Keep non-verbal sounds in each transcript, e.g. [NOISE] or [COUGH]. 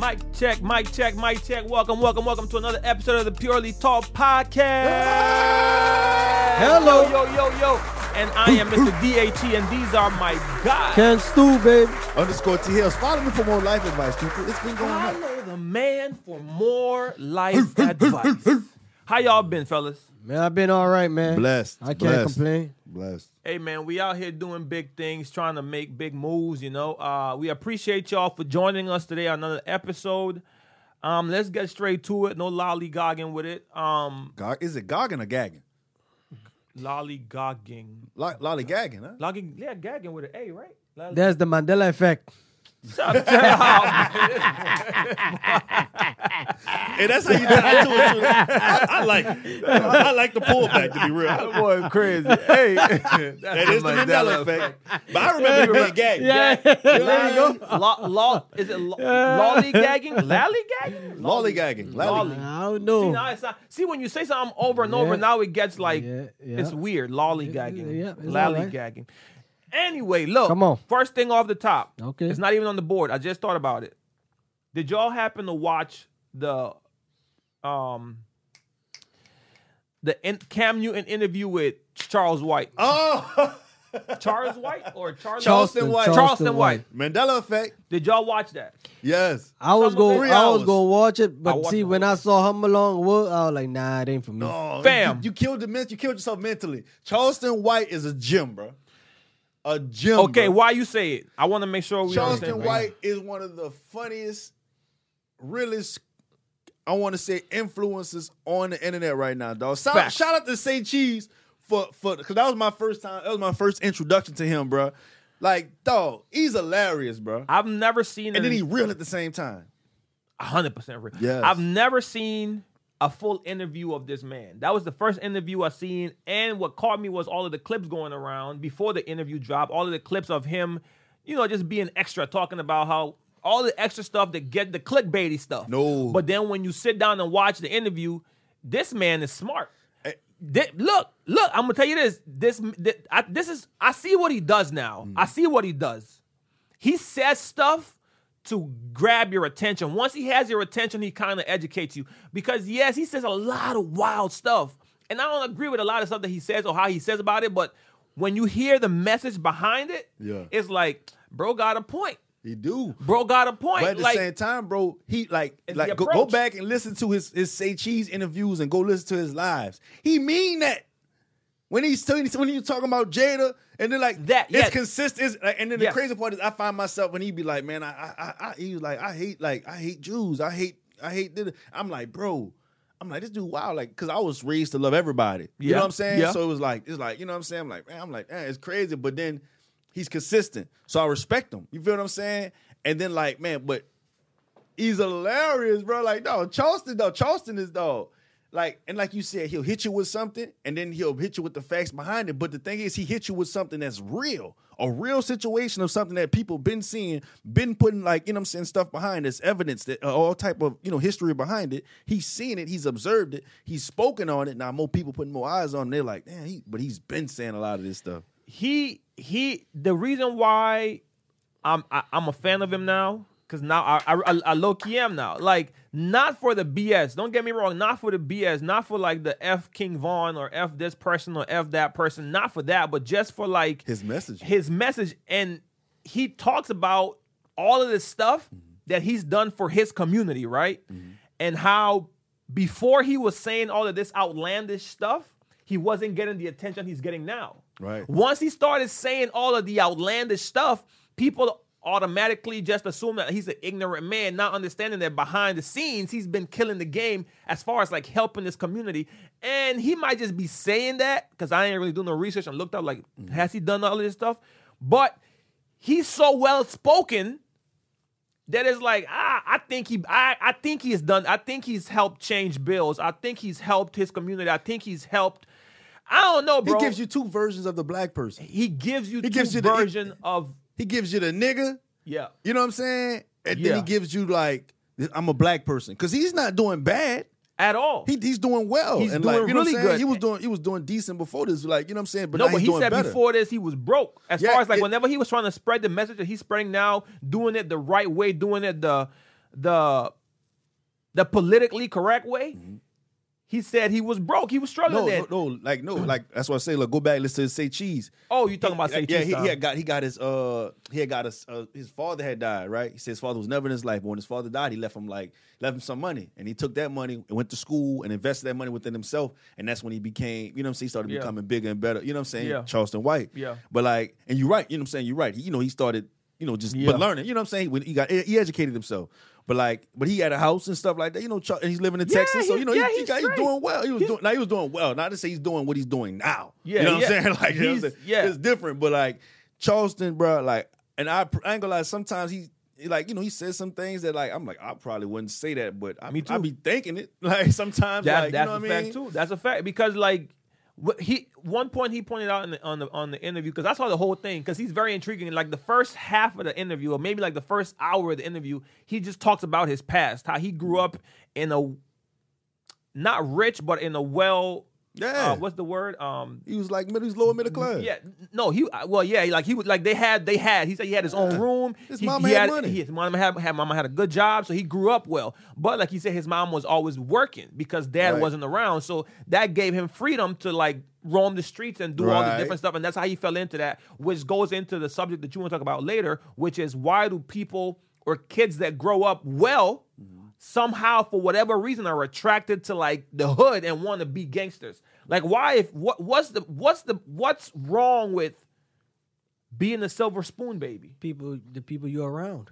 Mic check, mic check, mic check. Welcome, welcome, welcome to another episode of the Purely Talk Podcast. Hello. Yo, yo, yo, yo. And I am Mr. DHE, and these are my guys. Ken Stu, baby. Underscore T Hills. Follow me for more life advice, people. It's been going up. Follow the man for more life advice. How y'all been, fellas? Man, I've been all right, man. Blessed. I can't Blessed. complain. Blessed. Hey man, we out here doing big things, trying to make big moves. You know, uh, we appreciate y'all for joining us today on another episode. Um, let's get straight to it. No lollygagging with it. Um, Gog- is it gogging or gagging? lollygagging, Lo- lollygagging, huh? logging, yeah, gagging with an A, right? Lolly- That's the Mandela effect. Shut. Hey, that's how you tie to it. Too. I, I like it. I like the pullback to be real. That boy crazy. Hey, [LAUGHS] That is the Mandela effect. But I remember the big gang. Yeah, There you go. Law, law, is it lo- lollygagging? [LAUGHS] Lollygagging? Lollygagging. Lolly. Lolly. I don't See, know. now it's not, see, when you say something over and over, Yeah. now it gets like Yeah, yeah. it's weird. Lollygagging, Yeah, it's all right. lollygagging. Anyway, look. Come on. First thing off the top. Okay. It's not even on the board. I just thought about it. Did y'all happen to watch the um the in, Cam Newton interview with Charles White? Oh, [LAUGHS] Charles White or Charles Charleston White. Charleston White. Mandela effect. Did y'all watch that? Yes. I was going. I was going to watch it, but see, when I saw him along, well, I was like, nah, it ain't for me. No, Fam. You, you killed the men- You killed yourself mentally. Charleston White is a gym, bro. A gym. Okay, bro. why you say it? I want to make sure we Charleston understand. White is one of the funniest, realest, I want to say, influences on the internet right now, dog. Shout, shout out to Say Cheese for for because that was my first time. That was my first introduction to him, bro. Like, dog, he's hilarious, bro. I've never seen And then he real at the same time. hundred percent real. Yes. I've never seen a full interview of this man. That was the first interview I seen, and what caught me was all of the clips going around before the interview dropped. All of the clips of him, you know, just being extra, talking about how all the extra stuff that get the clickbaity stuff. No. but then when you sit down and watch the interview, this man is smart. Eh. Thi- look, look, I'm gonna tell you this. This, thi- I, this is. I see what he does now. Mm. I see what he does. He says stuff to grab your attention. Once he has your attention, he kind of educates you. Because yes, he says a lot of wild stuff, and I don't agree with a lot of stuff that he says or how he says about it. But when you hear the message behind it, Yeah. it's like, bro, got a point. He do. Bro, got a point. But at the like, same time, bro, he like like go, go back and listen to his his say cheese interviews and go listen to his lives. He mean that when he's telling when he's talking about Jada and then like That, it's consistent. It's, like, and then the Yes. crazy part is I find myself when he be like, man, I I I, he was like I hate like I hate Jews. I hate I hate. this." I'm like, bro. I'm like, this dude, wow, like, because I was raised to love everybody. You Yeah. know what I'm saying? Yeah. So it was like, it's like, you know what I'm saying? I'm like, man, I'm like, it's crazy. But then he's consistent. So I respect him. You feel what I'm saying? And then like, man, but he's hilarious, bro. Like, no, Charleston, though, Charleston is dog. Like, and like you said, he'll hit you with something and then he'll hit you with the facts behind it. But the thing is, he hit you with something that's real, a real situation of something that people been seeing, been putting like, you know what I'm saying, stuff behind this evidence that uh, all type of, you know, history behind it. He's seen it, he's observed it, he's spoken on it. Now more people putting more eyes on it. They're like, damn, he, but he's been saying a lot of this stuff. he he the reason why I'm I, I'm a fan of him now because now I, I I low key am now like not for the BS. Don't get me wrong, not for the BS, not for like the F King Von or F this person or F that person, not for that, but just for like His message. his message and he talks about all of this stuff mm-hmm. that he's done for his community, right? Mm-hmm. And how before he was saying all of this outlandish stuff, he wasn't getting the attention he's getting now. Right. Once he started saying all of the outlandish stuff, people automatically just assume that he's an ignorant man, not understanding that behind the scenes he's been killing the game as far as like helping this community. And he might just be saying that because I ain't really doing no research and looked up like has he done all of this stuff? But he's so well spoken that it's like ah, I think he I, I think he's done I think he's helped change bills. I think he's helped his community. I think he's helped I don't know, He gives you two versions of the black person. he gives you He two gives you the- version of He gives you the nigga, yeah. you know what I'm saying? And Yeah. then he gives you like, I'm a black person. Cause he's not doing bad. At all. He, he's doing well. He's and doing like, you know really what I'm saying? good. He was doing he was doing decent before this. Like, you know what I'm saying? But no, now but he's he doing said better. before this he was broke. As Yeah, far as like it- whenever he was trying to spread the message that he's spreading now, doing it the right way, doing it the the the politically correct way, mm-hmm. He said he was broke. He was struggling. No, then. no, no, like no, like that's what I say. Look, go back, listen to say cheese. Oh, you talking about say yeah, he, he had got he got his uh he had got his uh, his father had died right. He said his father was never in his life, but when his father died, he left him like left him some money, and he took that money and went to school and invested that money within himself, and that's when he became you know what I'm saying. He started Yeah. becoming bigger and better. You know what I'm saying? Yeah. Charleston White. Yeah. But like, and you're right. You know what I'm saying? You're right. He, you know, he started you know just Yeah. but learning. You know what I'm saying? When he got he educated himself. But like, but he had a house and stuff like that. You know, and he's living in Yeah, Texas, so you know yeah, he, he he's got, he's doing well. He was He's- doing now he was doing well. Not to say he's doing what he's doing now. Yeah, you know what yeah. I'm saying? [LAUGHS] Like, you know what I'm saying? yeah. it's different. But like Charleston, bro, like, and I, I ain't gonna lie. Sometimes he, he like, you know, he says some things that like I'm like I probably wouldn't say that, but I, Me too. I be thinking it. [LAUGHS] Like sometimes, That, like, that's you know a what fact mean? too. That's a fact because like he one point he pointed out the, on the on the interview because I saw the whole thing because he's very intriguing. Like the first half of the interview or maybe like the first hour of the interview, he just talks about his past, how he grew up in a not rich but in a well. Yeah. Uh, what's the word? Um, He was like middle, he's lower middle class. yeah, no, he well, yeah, like he was like they had they had. He said he had his own room. His he, mama he had money. he- his mama had, had mama had a good job, so he grew up well. But like he said, his mom was always working because dad Right. wasn't around, so that gave him freedom to like roam the streets and do all the different stuff, and that's how he fell into that, which goes into the subject that you want to talk about later, which is why do people or kids that grow up well somehow for whatever reason are attracted to like the hood and want to be gangsters. Like why if what what's the what's the what's wrong with being a silver spoon baby? people the people you're around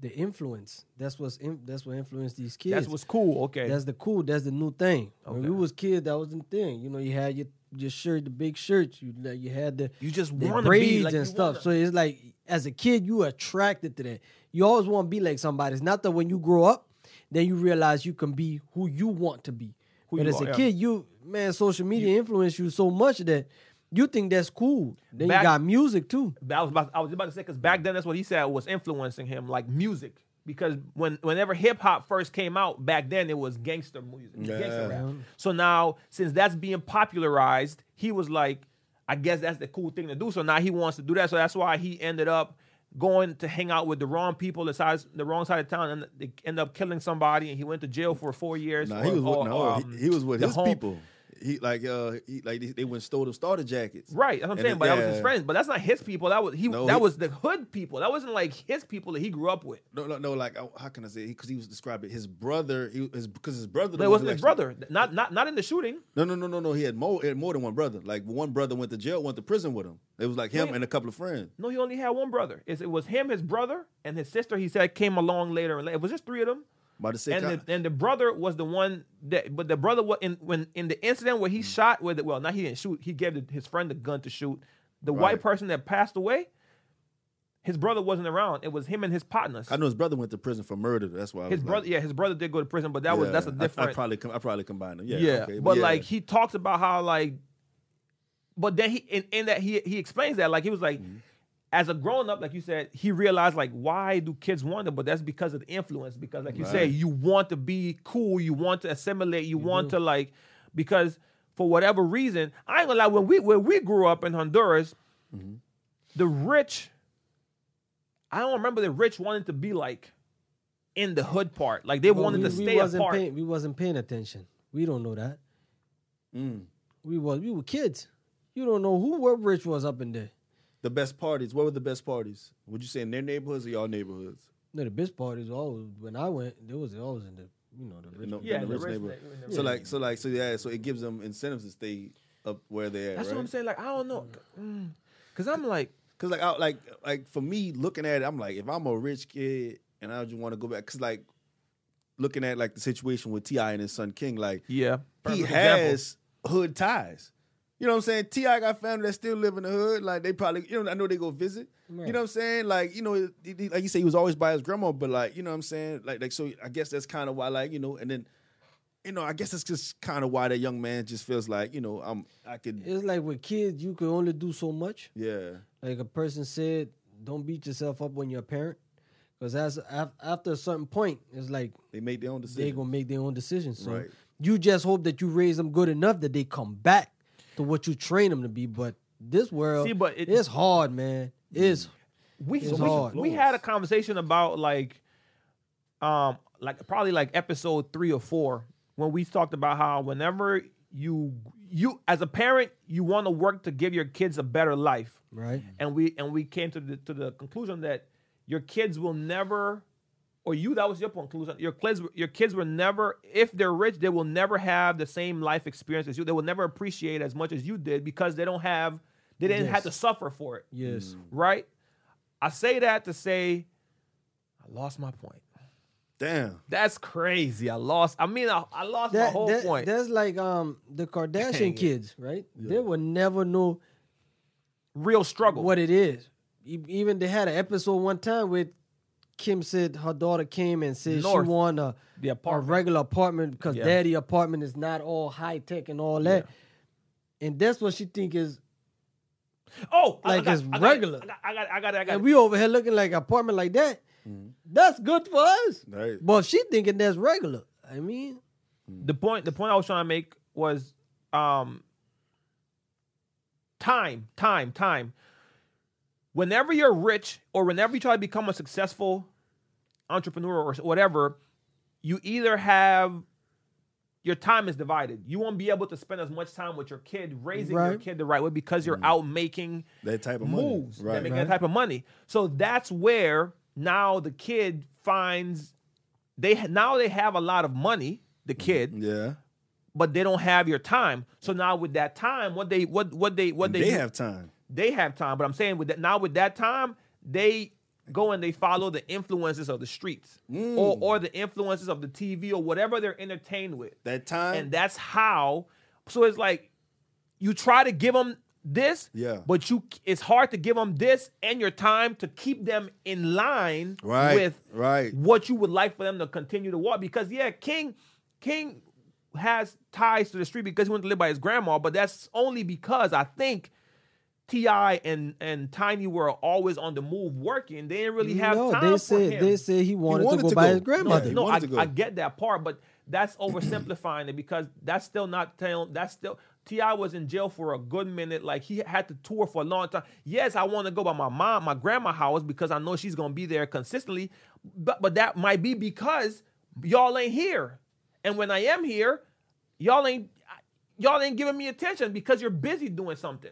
the influence that's what's in, that's what influenced these kids That's what's cool. Okay. that's the cool that's the new thing when Okay. we was kids that was the thing you know you had your your shirt the big shirts you like, you had the you just the braids be like and stuff wanna- so it's like as a kid you attracted to that you always want to be like somebody it's not that when you grow up then you realize you can be who you want to be Who but as are, a yeah. kid you man social media influence you so much that you think that's cool then Back- you got music too I was about I was about to say because back then that's what he said was influencing him, like music. Because when whenever hip hop first came out back then, it was gangster music, gangster rap. So now since that's being popularized, he was like, I guess that's the cool thing to do. So now he wants to do that. So that's why he ended up going to hang out with the wrong people, the size, the wrong side of town, and they end up killing somebody, and he went to jail for four years. Nah, or- he was with, or, no, um, he, he was with his home- people. He like uh he like they, they went and stole the starter jackets. Right, that's what I'm And saying. it- but that was his friends. But that's not his people. That was he. No, that he- was the hood people. That wasn't like his people that he grew up with. No, no, no. Like, uh, how can I say? Because he was describing his brother. He was because his brother. But it wasn't his brother. Not not not in the shooting. No, no, no, no, no. He had more. He had more than one brother. Like one brother went to jail, went to prison with him. It was like him and a couple of friends. No, he only had one brother. It's, it was him, his brother, and his sister. He said came along later. And it was just three of them. About to say, And the, and the brother was the one that, but the brother was in when in the incident where he shot with it. Well, not he didn't shoot. He gave the, his friend the gun to shoot. The white person that passed away, his brother wasn't around. It was him and his partners. I know his brother went to prison for murder. That's why I His was brother, Like, yeah, his brother did go to prison, but that was that's a different. I, probably, com- I probably combined them. Yeah, Yeah, okay, but yeah. like he talks about how like, but then he in, in that he he explains that like he was like, Mm-hmm. As a grown up, like you said, he realized like why do kids want it? But that's because of the influence. Because like you say, you want to be cool, you want to assimilate, you want to like because for whatever reason, I ain't gonna lie. When we when we grew up in Honduras, Mm-hmm. the rich, I don't remember the rich wanted to be like in the hood part. Like they But wanted we, to we stay wasn't apart. Paying, we wasn't paying attention. We don't know that. Mm. We was we were kids. You don't know who what rich was up in there. The best parties. What were the best parties? Would you say in their neighborhoods or y'all neighborhoods? No, the best parties always when I went, there was always in the you know the rich. No, Yeah, the rich rich neighborhood. neighborhood, the So rich like, so like, so yeah, so it gives them incentives to stay up where they're at. That's right? what I'm saying. Like I don't know, mm. because I'm like, Cause like, I, like, like for me, looking at it, I'm like, if I'm a rich kid and I just want to go back, cause like, looking at like the situation with T.I. and his son King, like yeah, he perfect example. has hood ties. You know what I'm saying? T.I. got family that still live in the hood. Like they probably, you know, I know they go visit. Right. You know what I'm saying? Like you know, like you say, he was always by his grandma, but like you know what I'm saying? Like, like so, I guess that's kind of why, like you know, and then. You know, I guess it's just kind of why that young man just feels like, you know, I'm, I could, It's like with kids, you can only do so much. yeah, Like a person said, don't beat yourself up when you're a parent, because as after a certain point, it's like they make their own decisions. they gonna make their own decisions. So Right. you just hope that you raise them good enough that they come back to what you train them to be. But this world, See, but it- it's hard, man. It's we It's we, hard. we had a conversation about like um, like probably like episode three or four, when we talked about how whenever you you as a parent you want to work to give your kids a better life, Right. and we and we came to the to the conclusion that your kids will never or you that was your conclusion your kids your kids will never if they're rich they will never have the same life experience as you. They will never appreciate as much as you did because they don't have they didn't have to suffer for it. Yes. right? I say that to say i lost my point. Damn. that's crazy. I lost i mean i, I lost my whole that- point. That's like um the Dang Kardashian [LAUGHS] it. kids, right? They will never know real struggle. what it is. Even they had an episode one time where Kim said her daughter came and said North. she want a, The a regular apartment because Yeah. daddy apartment is not all high tech and all that. And that's what she think is oh I- I Like got- it's I got regular. i got i got i got it, I got and it. we over here looking like an apartment like that. That's good for us. Right. But she thinking that's regular. I mean, the point the point I was trying to make was um time, time, time. Whenever you're rich or whenever you try to become a successful entrepreneur or whatever, you either have your time is divided. You won't be able to spend as much time with your kid raising your kid the right way because you're mm. out making That type of money. moves that Right. make Right. that type of money. So that's where now the kid finds they now they have a lot of money, the mm-hmm. kid, Yeah. but they don't have your time. So now with that time, what they what what they what They, they, do- have time. They have time. But I'm saying with that now with that time, they go and they follow the influences of the streets Mm. or or the influences of the TV or whatever they're entertained with That time. and that's how. So it's like you try to give them this, Yeah. but you it's hard to give them this and your time to keep them in line Right, with right. what you would like for them to continue to walk. Because yeah, King King has ties to the street because he went to live by his grandma, but that's only because I think. T.I. and and Tiny were always on the move working. They didn't really have no, time they for said him. they said he wanted, wanted to go to by go. his grandmother. he No, I, wanted to go. I get that part, but that's [CLEARS THROAT] oversimplifying it because that's still not telling. That's still T.I. was in jail for a good minute. Like he had to tour for a long time. Yes, I want to go by my mom, my grandma house because I know she's gonna be there consistently. But but that might be because y'all ain't here, and when I am here, y'all ain't y'all ain't giving me attention because you're busy doing something.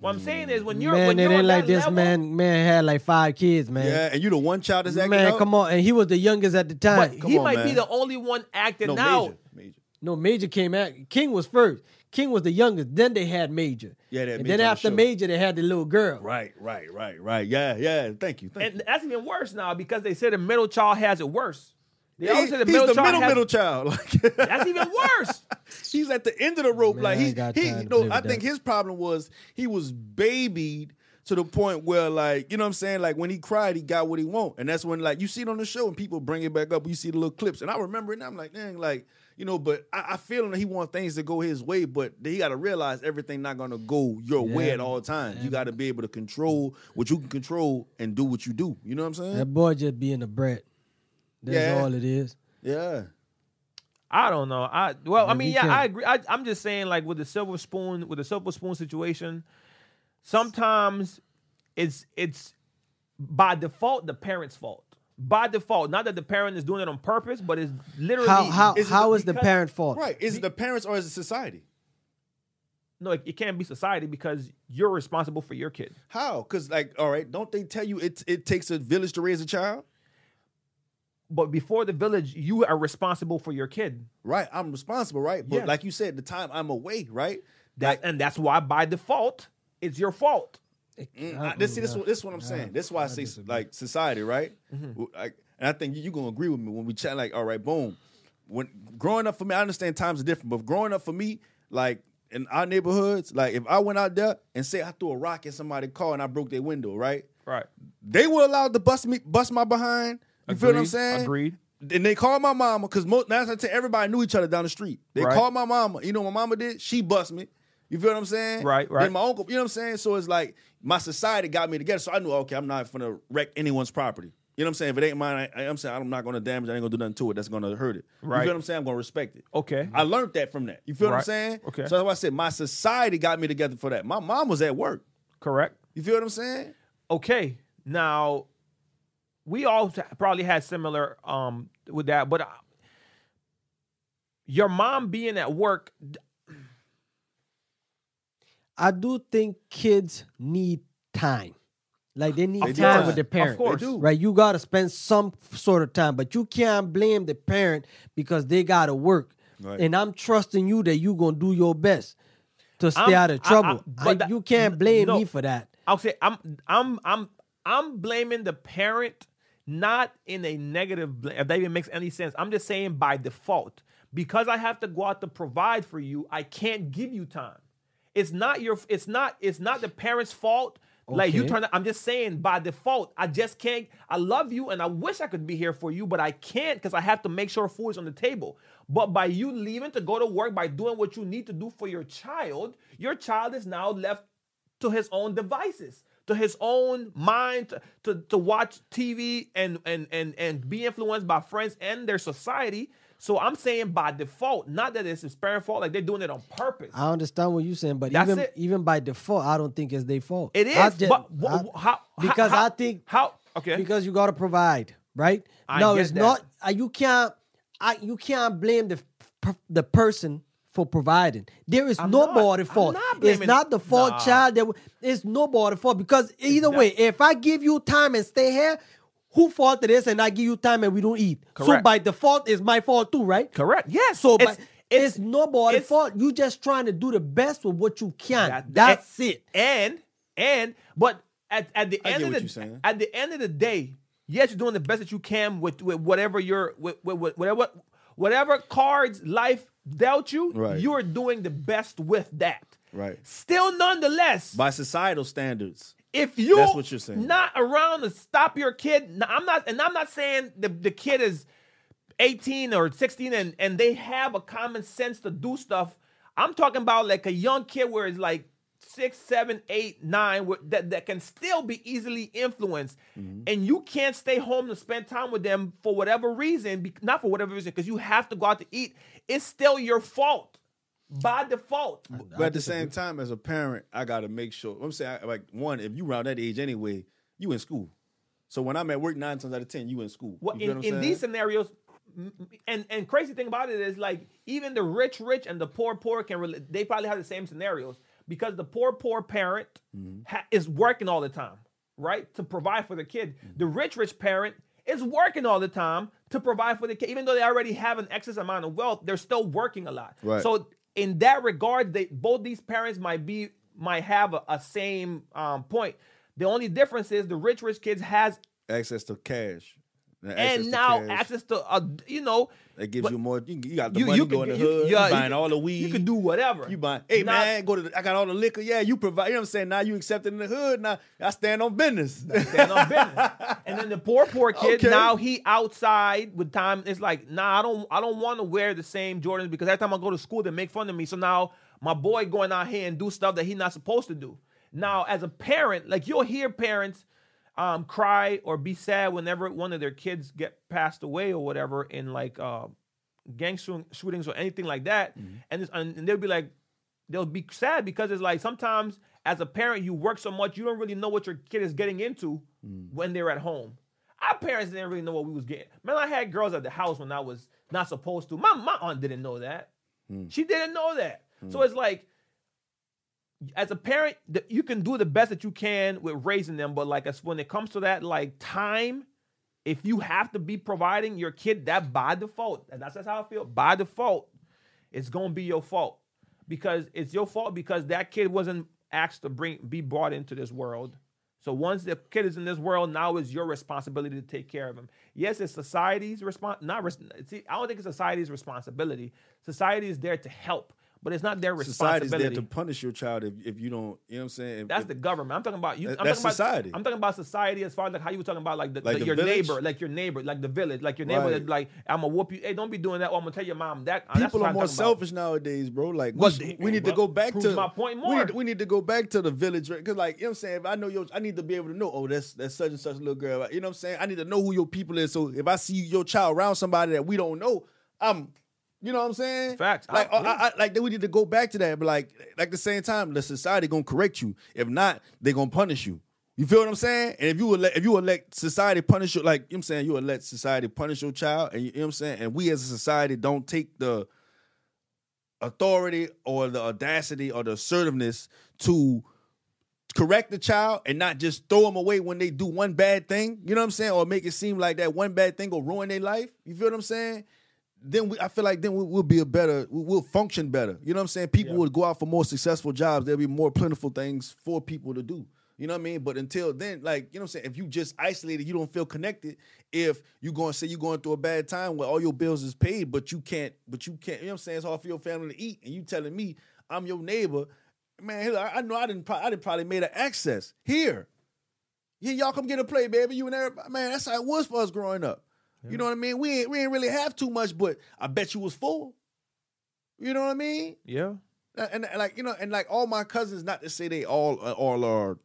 What I'm saying is when you're man, when it you're ain't on like that this level- man. Man had like five kids, man. yeah, and you the one child that's acting man, up? come on, and he was the youngest at the time. Come he on, might be the only one acting No, out. major. Major. No, Major came out. King was first. King was the youngest. Then they had Major. Yeah, they had and Major then on the after. Major, they had the little girl. Right, right, right, right. Yeah, yeah. Thank you. Thank And that's even worse now because they say the middle child has it worse. They you. always say the he's middle the child middle has, middle child. [LAUGHS] Like, That's even worse. [LAUGHS] he's at the end of the rope. Man, like I he's he. time to No, play I think his problem was he was babied to the point where like you know what I'm saying. Like when he cried, he got what he want, and that's when like you see it on the show and people bring it back up. You see the little clips, and I remember it. and I'm like, dang, like you know. But I, I feel that he wants things to go his way, but he got to realize everything not gonna go your way at all times. You got to be able to control what you can control and do what you do. You know what I'm saying? That boy just being a brat. That's Yeah. all it is. Yeah. I don't know. I well, I mean, yeah, can't- I agree. I, I'm just saying, like with the silver spoon, with the silver spoon situation, sometimes it's it's by default the parent's fault. By default, not that the parent is doing it on purpose, but it's literally How how Is it how the- is the parent fault? Right. Is it the parents or is it society? no, it, it can't be society because you're responsible for your kid. How? Because like, all right, don't they tell you it it takes a village to raise a child? But before the village, you are responsible for your kid. Right. I'm responsible, right? But Yes. like you said, the time I'm away, right? That, and that's why by default it's your fault. Mm, I- this, see, this, this is what I'm saying. This is why I, say like society, right? Mm-hmm. Like, and I think you're gonna agree with me when we chat. Like, all right, boom. When growing up for me, I understand times are different, but growing up for me, like in our neighborhoods, like if I went out there and say I threw a rock in somebody's car and I broke their window, right? Right. They were allowed to bust me, bust my behind. You feel what I'm saying? agreed. And they called my mama because most nine times out of ten, everybody knew each other down the street. They Right. called my mama. You know what my mama did? She bust me. You feel what I'm saying? Right, right. Then my uncle, you know what I'm saying? So it's like my society got me together. So I knew, okay, I'm not gonna wreck anyone's property. You know what I'm saying? If it ain't mine, I, I'm saying I'm not gonna damage. it. I ain't gonna do nothing to it. That's gonna hurt it. You Right. feel what I'm saying? I'm gonna respect it. Okay. I learned that from that. You feel what I'm Right. saying? Okay. So that's why I said my society got me together for that. My mom was at work. Correct. You feel what I'm saying? Okay. Now, we all probably had similar um with that, but uh, your mom being at work, I do think kids need time. Like they need Of time course. with their parents. Of course. They do. Right? You gotta spend some sort of time, but you can't blame the parent because they gotta work. Right. And I'm trusting you that you gonna do your best to stay I'm- out of I- I- trouble. but I- that- you can't blame no. me for that. I'll say I'm I'm I'm I'm blaming the parent not in a negative if that even makes any sense. I'm just saying by default because I have to go out to provide for you, I can't give you time. It's not your it's not it's not the parent's fault. Like you Okay. turn I'm just saying by default, I just can't I love you and I wish I could be here for you, but I can't because I have to make sure food is on the table. But by you leaving to go to work, by doing what you need to do for your child, your child is now left to his own devices, to his own mind, to, to, to watch TV and, and and and be influenced by friends and their society. So I'm saying by default, not that it's his parent fault, like they're doing it on purpose. I understand what you're saying, but That's even it. even by default, I don't think it's their fault. It is, I ju- but wh- I- how- because how- I think how okay because you gotta provide, right? I no, it's that. not. uh, You can't. I you can't blame the the person for providing. There is I'm nobody not- I'm fault. not it's not the fault Nah. child. That w- it's nobody fault because either not- way, if I give you time and stay here, who fault it is, and I give you time and we don't eat. So by default, it's my fault too, right? correct yes So it's, but it's, nobody's it's- fault. You just trying to do the best with what you can. That- That's and, it. And and but at, at the I end of the at the end of the day, yes, you're doing the best that you can with, with whatever your with, with, with whatever whatever cards life dealt you. Right. You are doing the best with that. Right. Still, nonetheless, By societal standards. if you That's what you're saying. not around to stop your kid, I'm not, and I'm not saying the, the kid is 18 or 16 and, and they have a common sense to do stuff. I'm talking about like a young kid where it's like six, seven, eight, nine, that, that can still be easily influenced. Mm-hmm. And you can't stay home to spend time with them for whatever reason, not for whatever reason, because you have to go out to eat. It's still your fault by default. But at the same time, as a parent, I gotta make sure. I'm saying, like, one, if you around that age anyway, you in school. So when I'm at work, nine times out of ten, you in school. Well, You in, in these scenarios, m- m- and and crazy thing about it is like even the rich rich and the poor poor can rela- they probably have the same scenarios because the poor poor parent Mm-hmm. ha- is working all the time, right, to provide for the kid. The rich rich parent is working all the time to provide for the kid, even though they already have an excess amount of wealth. They're still working a lot. Right. So in that regard, they both these parents might be might have a, a same um, point. The only difference is the rich rich kids has access to cash. And now cash. access to uh, you know that gives but you more. You, you got the you, money you going can to you, hood. yeah, you buying can- all the weed. You can do whatever. You buy, hey Not- man, go to. The, I got all the liquor. Yeah, you provide. You know what I'm saying? Now you accepted in the hood. Now I stand on business. I stand on business. [LAUGHS] And then the poor poor kid Okay. now he outside with time. It's like nah, I don't I don't want to wear the same Jordans because every time I go to school they make fun of me. So now my boy going out here and do stuff that he's not supposed to do. Now as a parent, like you'll hear parents um, cry or be sad whenever one of their kids get passed away or whatever in like uh, gang shootings or anything like that, and, it's, and and they'll be like, they'll be sad because it's like sometimes as a parent you work so much you don't really know what your kid is getting into when they're at home. Our parents didn't really know what we was getting. Man, I had girls at the house when I was not supposed to. My my aunt didn't know that. She didn't know that. So it's like as a parent, you can do the best that you can with raising them, but like as when it comes to that like time, if you have to be providing your kid that by default, and that's, that's how I feel, by default, it's gonna be your fault. Because it's your fault because that kid wasn't asked to bring be brought into this world. So once the kid is in this world, now it's your responsibility to take care of him. Yes, it's society's response. Not res- see, I don't think it's society's responsibility. Society is there to help, but it's not their responsibility. Society's there to punish your child if, if you don't. You know what I'm saying? If- That's if- the government. I'm talking about you. I'm that's talking about, society. I'm talking about society as far as like how you were talking about like, the, Like the your village? neighbor, like your neighbor, like the village, like your neighbor. Right. Like I'm gonna whoop you. Hey, don't be doing that. Oh, or I'm gonna tell your mom that. Uh, people are more talking about. selfish nowadays, bro. Like we, we need to go back to my point We more. need, we need to go back to the village because, like, you know what I'm saying. If I know your, I need to be able to know. Oh, that's that's such and such little girl. You know what I'm saying. I need to know who your people is. So if I see your child around somebody that we don't know, I'm. You know what I'm saying? Facts. Like, uh, I- I, I, like we need to go back to that. But like, like the same time, the society gonna correct you. If not, they gonna punish you. You feel what I'm saying? And if you let if you let society punish you, like you know what I'm saying, you let society punish your child, and you, you know what I'm saying, and we as a society don't take the authority or the audacity or the assertiveness to correct the child and not just throw them away when they do one bad thing, you know what I'm saying, or make it seem like that one bad thing will ruin their life. You feel what I'm saying? Then we, I feel like then we, we'll be a better, we- we'll function better. You know what I'm saying? People would go out for more successful jobs. There'll be more plentiful things for people to do. You know what I mean? But until then, like, you know what I'm saying? If you just isolated, you don't feel connected. If you're going to say you're going through a bad time where all your bills is paid, but you can't, but you can't, you know what I'm saying? It's hard for your family to eat. And you telling me I'm your neighbor. Man, I I know I didn't, pro- I didn't probably made an access here. Yeah, y'all come get a play, baby. You and everybody. Man, that's how it was for us growing up. You know what I mean? We ain't, we ain't really have too much, but I bet you was full. You know what I mean? Yeah. And, and like you know, and like all my cousins, not to say they all uh, all are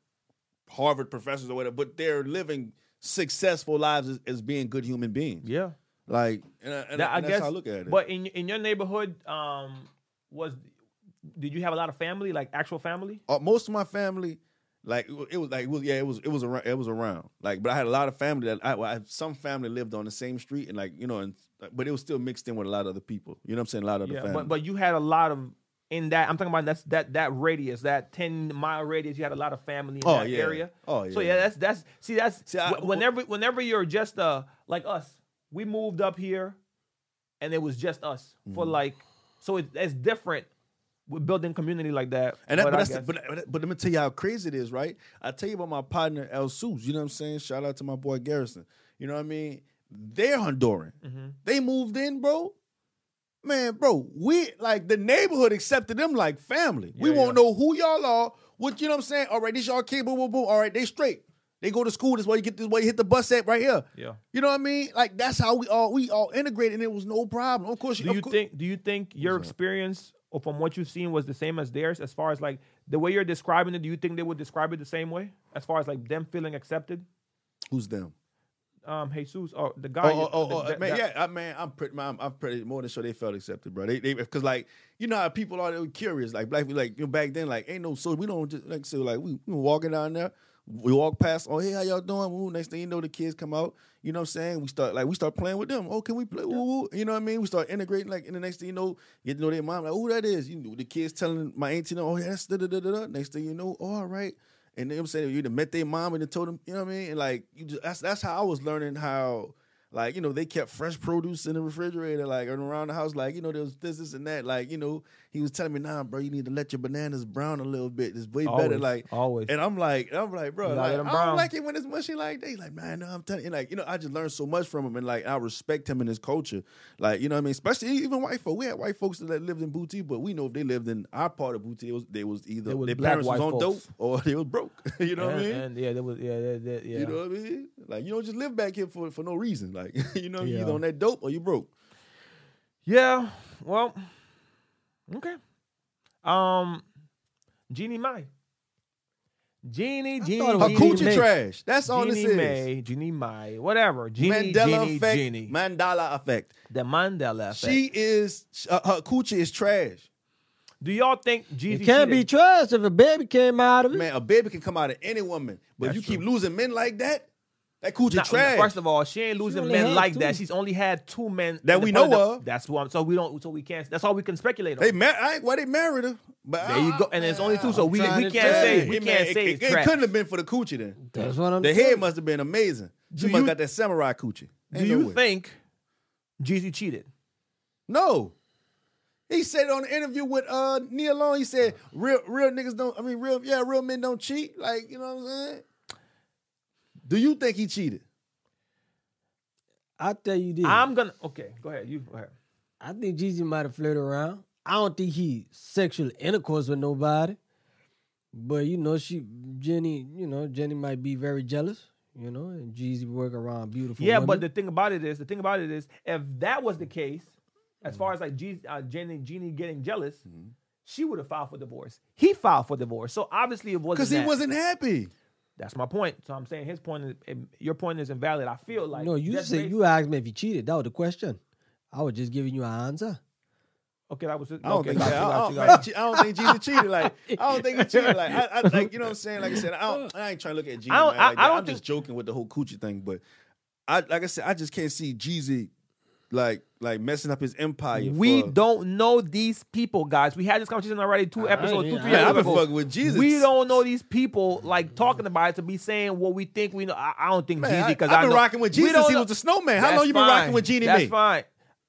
Harvard professors or whatever, but they're living successful lives as, as being good human beings. Yeah. Like, and, I- and, That- I and guess. how I look at it. But in in your neighborhood, um, was did you have a lot of family, like actual family? uh, most of my family, like it was like it was yeah, it was it was around it was around. Like, but I had a lot of family that I, well, I some family lived on the same street and like you know, and but it was still mixed in with a lot of other people. You know what I'm saying? A lot of the Yeah, family. but but you had a lot of in that. I'm talking about that's that that radius, that ten mile radius. You had a lot of family in Oh, that yeah. area. Oh, yeah. So yeah. that's that's see that's See, I- wh- whenever whenever you're just uh like us, we moved up here, and it was just us Mm-hmm. for like so it, it's different with building community like that. And that, but, that's the, but, but but let me tell you how crazy it is, right? I tell you about my partner El Sus. You know what I'm saying? Shout out to my boy Garrison. You know what I mean? They're Honduran. Mm-hmm. They moved in, bro. Man, bro, we like the neighborhood accepted them like family. we Yeah, won't yeah. know who y'all are. What you know what I'm saying? All right, this y'all kid, boom, boom, boom. All right, they straight. They go to school. This way you get this way you hit the bus at right here. Yeah. You know what I mean? Like that's how we all we all integrated, and it was no problem. Of course, do you course- think do you think your experience or from what you've seen was the same as theirs as far as like the way you're describing it do you think they would describe it the same way as far as like them feeling accepted who's them? um jesus or the guy Oh, oh, oh, the- oh, the- man, the- yeah, I, man, I'm pretty, man, I'm, I'm pretty more than sure they felt accepted, bro. They, they, because like, you know how people are they were curious, like black people, like you know, back then, like ain't no so we don't just like so like we, we were walking down there, we walk past, oh hey, how y'all doing? Ooh, next thing you know, the kids come out, you know what I'm saying? We start like we start playing with them. Oh, can we play? Ooh, you know what I mean? We start integrating, like, and the next thing you know, get to know their mom, like, who that is? You know, the kids telling my auntie, oh yeah, that's da da da da. Next thing you know, oh, all right. And then I'm saying you met their mom and then told them, you know what I mean? And like you just that's that's how I was learning how like, you know, they kept fresh produce in the refrigerator, like and around the house, like, you know, there was this, this, and that. Like, you know, he was telling me, nah, bro, you need to let your bananas brown a little bit. It's way better. Like always. And I'm like, I'm like, bro, like, I don't like it when it's mushy like that. He's like, man, no, I'm telling you, like, you know, I just learned so much from him and like I respect him and his culture. Like, you know what I mean? Especially even white folks. We had white folks that lived in boutique, but we know if they lived in our part of it was they was either They was their parents was on folks. dope or [LAUGHS] they was broke. [LAUGHS] you know what I mean? and yeah there was yeah that, that, yeah You know what I mean? Like you don't just live back here for for no reason. Like [LAUGHS] you know, you Yeah. either on that dope or you broke. yeah well okay um Jeannie Mai Jeannie Jeannie thought Her Jeannie, coochie May. trash. That's all Jeannie this is. May Jeannie Mai whatever Jeannie Mandela Jeannie effect. Jeannie Mandela effect. the Mandela effect She is uh, her coochie is trash. do y'all think Jeezy It can't be cheated? trust if a baby came out of it. Man, a baby can come out of any woman, but That's if you keep losing men like that, that coochie Nah, trash. First of all, she ain't losing only men had like two. that. She's only had two men That in the we know of. That's what. I'm, so we don't. So we can't. That's all we can speculate on. they mar- I ain't, why they married her? But There you go. And it's only two, so we- we trying to can't tell say- you. we It- can't man, say it, it's it, it trash. couldn't have been for the coochie then. That's what I'm The saying. head must have been amazing. She Do must you- got that samurai coochie. Do Ain't you way. think Jeezy cheated? No. He said on the interview with uh Neil Long, he said real real niggas don't I mean real yeah, real men don't cheat. Like, you know what I'm saying? Do you think he cheated? I tell you this. I'm gonna. Okay, go ahead. You go ahead. I think Jeezy might have flirted around. I don't think he sexual intercourse with nobody. But you know, she Jenny, you know, Jenny might be very jealous, you know, and Jeezy work around beautiful. Yeah, women. but the thing about it is, the thing about it is, if that was the case, as far as like Jeezy, uh, Jenny, Jeannie getting jealous, Mm-hmm. she would have filed for divorce. He filed for divorce, so obviously it wasn't. Because he that. wasn't happy. That's my point. So I'm saying his point is, your point is invalid. I feel like no, you just said based- you asked me if he cheated. That was the question. I was just giving you an answer. Okay, that was it. I don't okay, think got that. I, don't, you, man, got. I don't think Jeezy cheated. Like I don't think he cheated. Like I, I like you know what I'm saying. Like I said, I, don't, I ain't trying to look at Jeezy. I don't- man, like I, I don't I'm think- just joking with the whole coochie thing, but I like I said, I just can't see Jeezy like like messing up his empire. We for- don't know these people, guys. We had this conversation already two episodes, two, three Man, I've episodes been ago. fucking with Jeezy. We don't know these people like talking about it to be saying what we think we know. I, I don't think Man, Jeezy because I've been know- rocking with Jeezy he was a snowman. How long you been fine. rocking with Jeannie That's Mae? fine.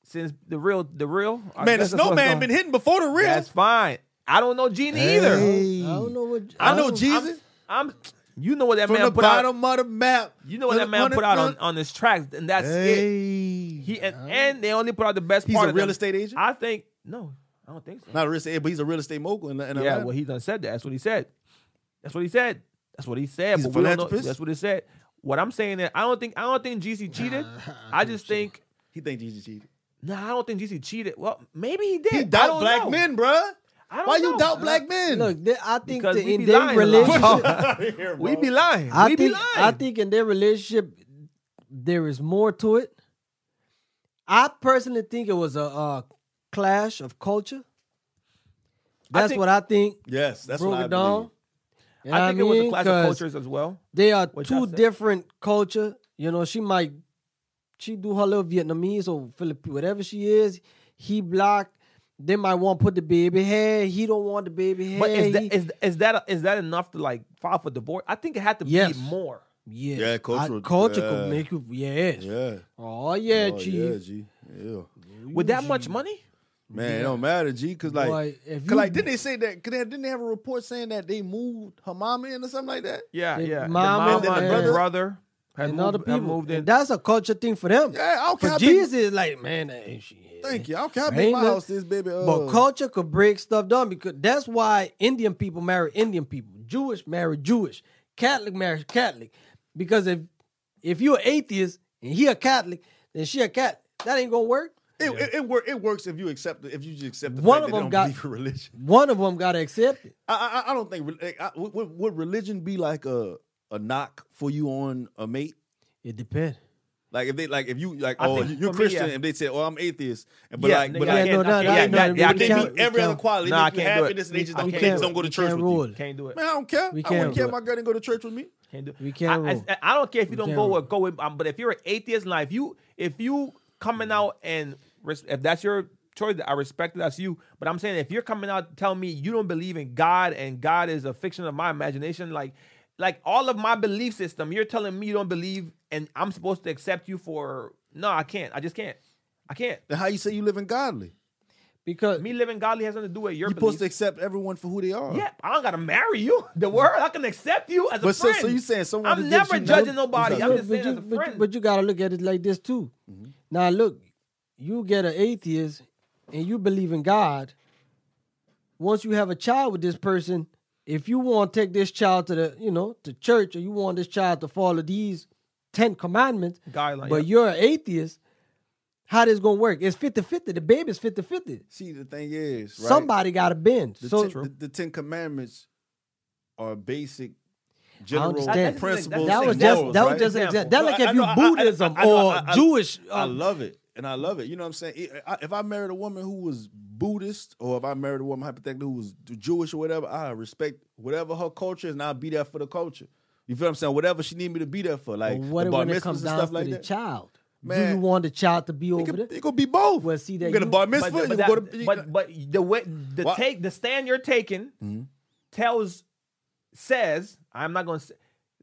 Since the real, the real Man, the guess that's what it's snowman been hitting before the real. That's fine. I don't know Jeannie either. I don't know what I know don't- Jeezy I'm, you know what that from man the put out. bottom of the map. You know what that man put out on, on his tracks, and that's it. He and, and they only put out the best He's part. a of real them. estate agent. I think no, I don't think so. not a real estate, but he's a real estate mogul. In, in yeah, Atlanta. well, he done said that. That's what he said. That's what he said. That's what he said. He's a but we don't know- That's what he said. What I'm saying is, I don't think I don't think Jeezy cheated. [LAUGHS] I just think he think Jeezy cheated. nah, I don't think Jeezy cheated. Well, maybe he did. He I doubt black know. men, bruh. I don't Why know. you doubt black men? Look, they, I think Because that we in be their lying a lot. relationship, [LAUGHS] We be lying. I we be think lying. I think in their relationship there is more to it. I personally think it was a, uh clash of culture. That's think- what I think. yes, that's broke what I it down. believe. You know I what think it was a mean? clash of 'Cause cultures as well. They are Which I two said. different culture. You know, she might she do her little Vietnamese or Philippine, whatever she is. He black. They might want to put the baby hair. He don't want the baby hair. But is that He- is, is that is that enough to like file for divorce? I think it had to Yes. be more. yeah, Yeah, I- cultural- culture yeah. could make you yes. Yeah. Oh yeah, oh, chief. yeah, G. Yeah. With that much money? Man, it don't matter, G, because like, Boy, if 'cause, you- like, didn't they say that? Cause they, didn't they have a report saying that they moved her mama in or something like that? Yeah, The yeah. The mama mama, and and the the brother- brother had and moved, other had people. moved in. And that's a culture thing for them. Yeah, I. For Jeezy, is like man, that ain't shit. Thank you. I don't care how big my house is, baby. Uh, But culture could break stuff down because that's why Indian people marry Indian people, Jewish marry Jewish, Catholic marry Catholic. Because if if you're atheist and he a Catholic, then she a Catholic. That ain't gonna work. it, it, it, work, it works if you accept it, if you just accept the One fact of that them don't got- believe religion. [LAUGHS] One of them gotta accept it. I, I, I don't think re- I, would, would religion be like a a knock for you on a mate. It depends. Like if they like if you like I oh think you're for me, Christian yeah. and they say oh I'm atheist and but yeah, like nigga, but I like can't- Yeah, no, I no, can't- no, yeah, no, that- no, yeah, I we they can't can't- meet every other quality. Nah, I They can't do it. happiness and they just I don't, can't just don't go to We church can't with rule me. it. Can't do it. Man, I don't care. We I can't wouldn't care do if my girl didn't go to church with me. Can't do. it. We can't I, rule. I, I don't care if you We don't can't go rule. with go with. Um, but if you're an atheist in life, you if you coming out and res- if that's your choice, I respect it. That's you. But I'm saying if you're coming out telling me you don't believe in God and God is a fiction of my imagination, like like all of my belief system, you're telling me you don't believe, and I'm supposed to accept you for no, I can't. I just can't. I can't. Then how you say you living godly? Because Me living godly has nothing to do with your You're supposed to accept everyone for who they are. Yeah, I don't gotta marry you. [LAUGHS] The word, I can accept you as a But so, friend. so you saying someone I'm never judging no- nobody. I'm just but saying you, as a but, friend. but you gotta look at it like this too. Mm-hmm. Now look, you get an atheist and you believe in God. Once you have a child with this person, if you want to take this child to the, you know, to church, or you want this child to follow these Ten Commandments, Guideline, but yeah. you're an atheist, how this gonna work? It's 50-50. The baby's 50-50. See, the thing is, right? Somebody gotta bend. The, so ten, the, the Ten Commandments are basic general understand. principles. that was just that was just an Example. example. That No, like if you know, I- I- Buddhism I or I- I- Jewish. I uh, love it, and I love it. You know what I'm saying? If I, married a woman who was Buddhist, or if I married a woman hypothetically who was Jewish or whatever, I respect whatever her culture is, and I'll be there for the culture. You feel what I'm saying? Whatever she need me to be there for, like But what the bar when it comes down stuff to like the that. child? Do you want the child to be It over could, there? it could be both. Well, see that you get a bar but, mitzvah. but, you that- go to, but but the way the What? take the stand you're taking Mm-hmm. tells says I'm not going to say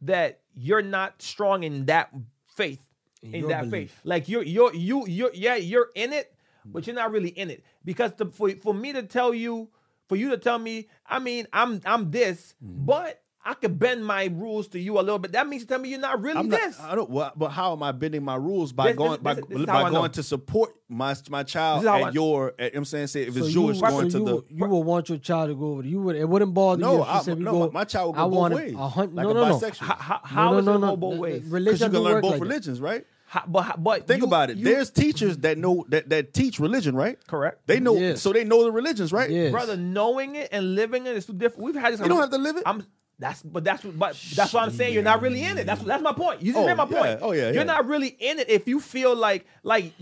that you're not strong in that faith in, your that belief. faith. Like you're you're you you're yeah you're in it, but you're not really in it because the, for for me to tell you for you to tell me I mean I'm I'm this, Mm-hmm. but I could bend my rules to you a little bit. That means you tell me you're not really I'm not, this. I don't. Well, but how am I bending my rules by This- going this- by, this- this is how I by going to support my my child This is how at I- your? At, you know what I'm saying, say if So it's you, Jewish, so going to you, the. you would want your child to go over there. You would. It wouldn't bother No, you if I- said no, go. my- my child would I go both ways, A hundred, like no, a no, no. bisexual. How, how, No, no, is it no. go both The- the ways? Because you can learn both like that. religions, right? How- but but Think you- about it. you- There's teachers that know that that teach religion, right? correct. They know, Yes. so they know the religions, right? Yes. brother, knowing it and living it is two different. We've had this. You don't have to live it. I'm. That's but that's what- but that's what I'm saying. You're not really in it. That's that's my point. You just Oh, made my yeah. point. Oh, yeah, You're yeah. not really in it if you feel like like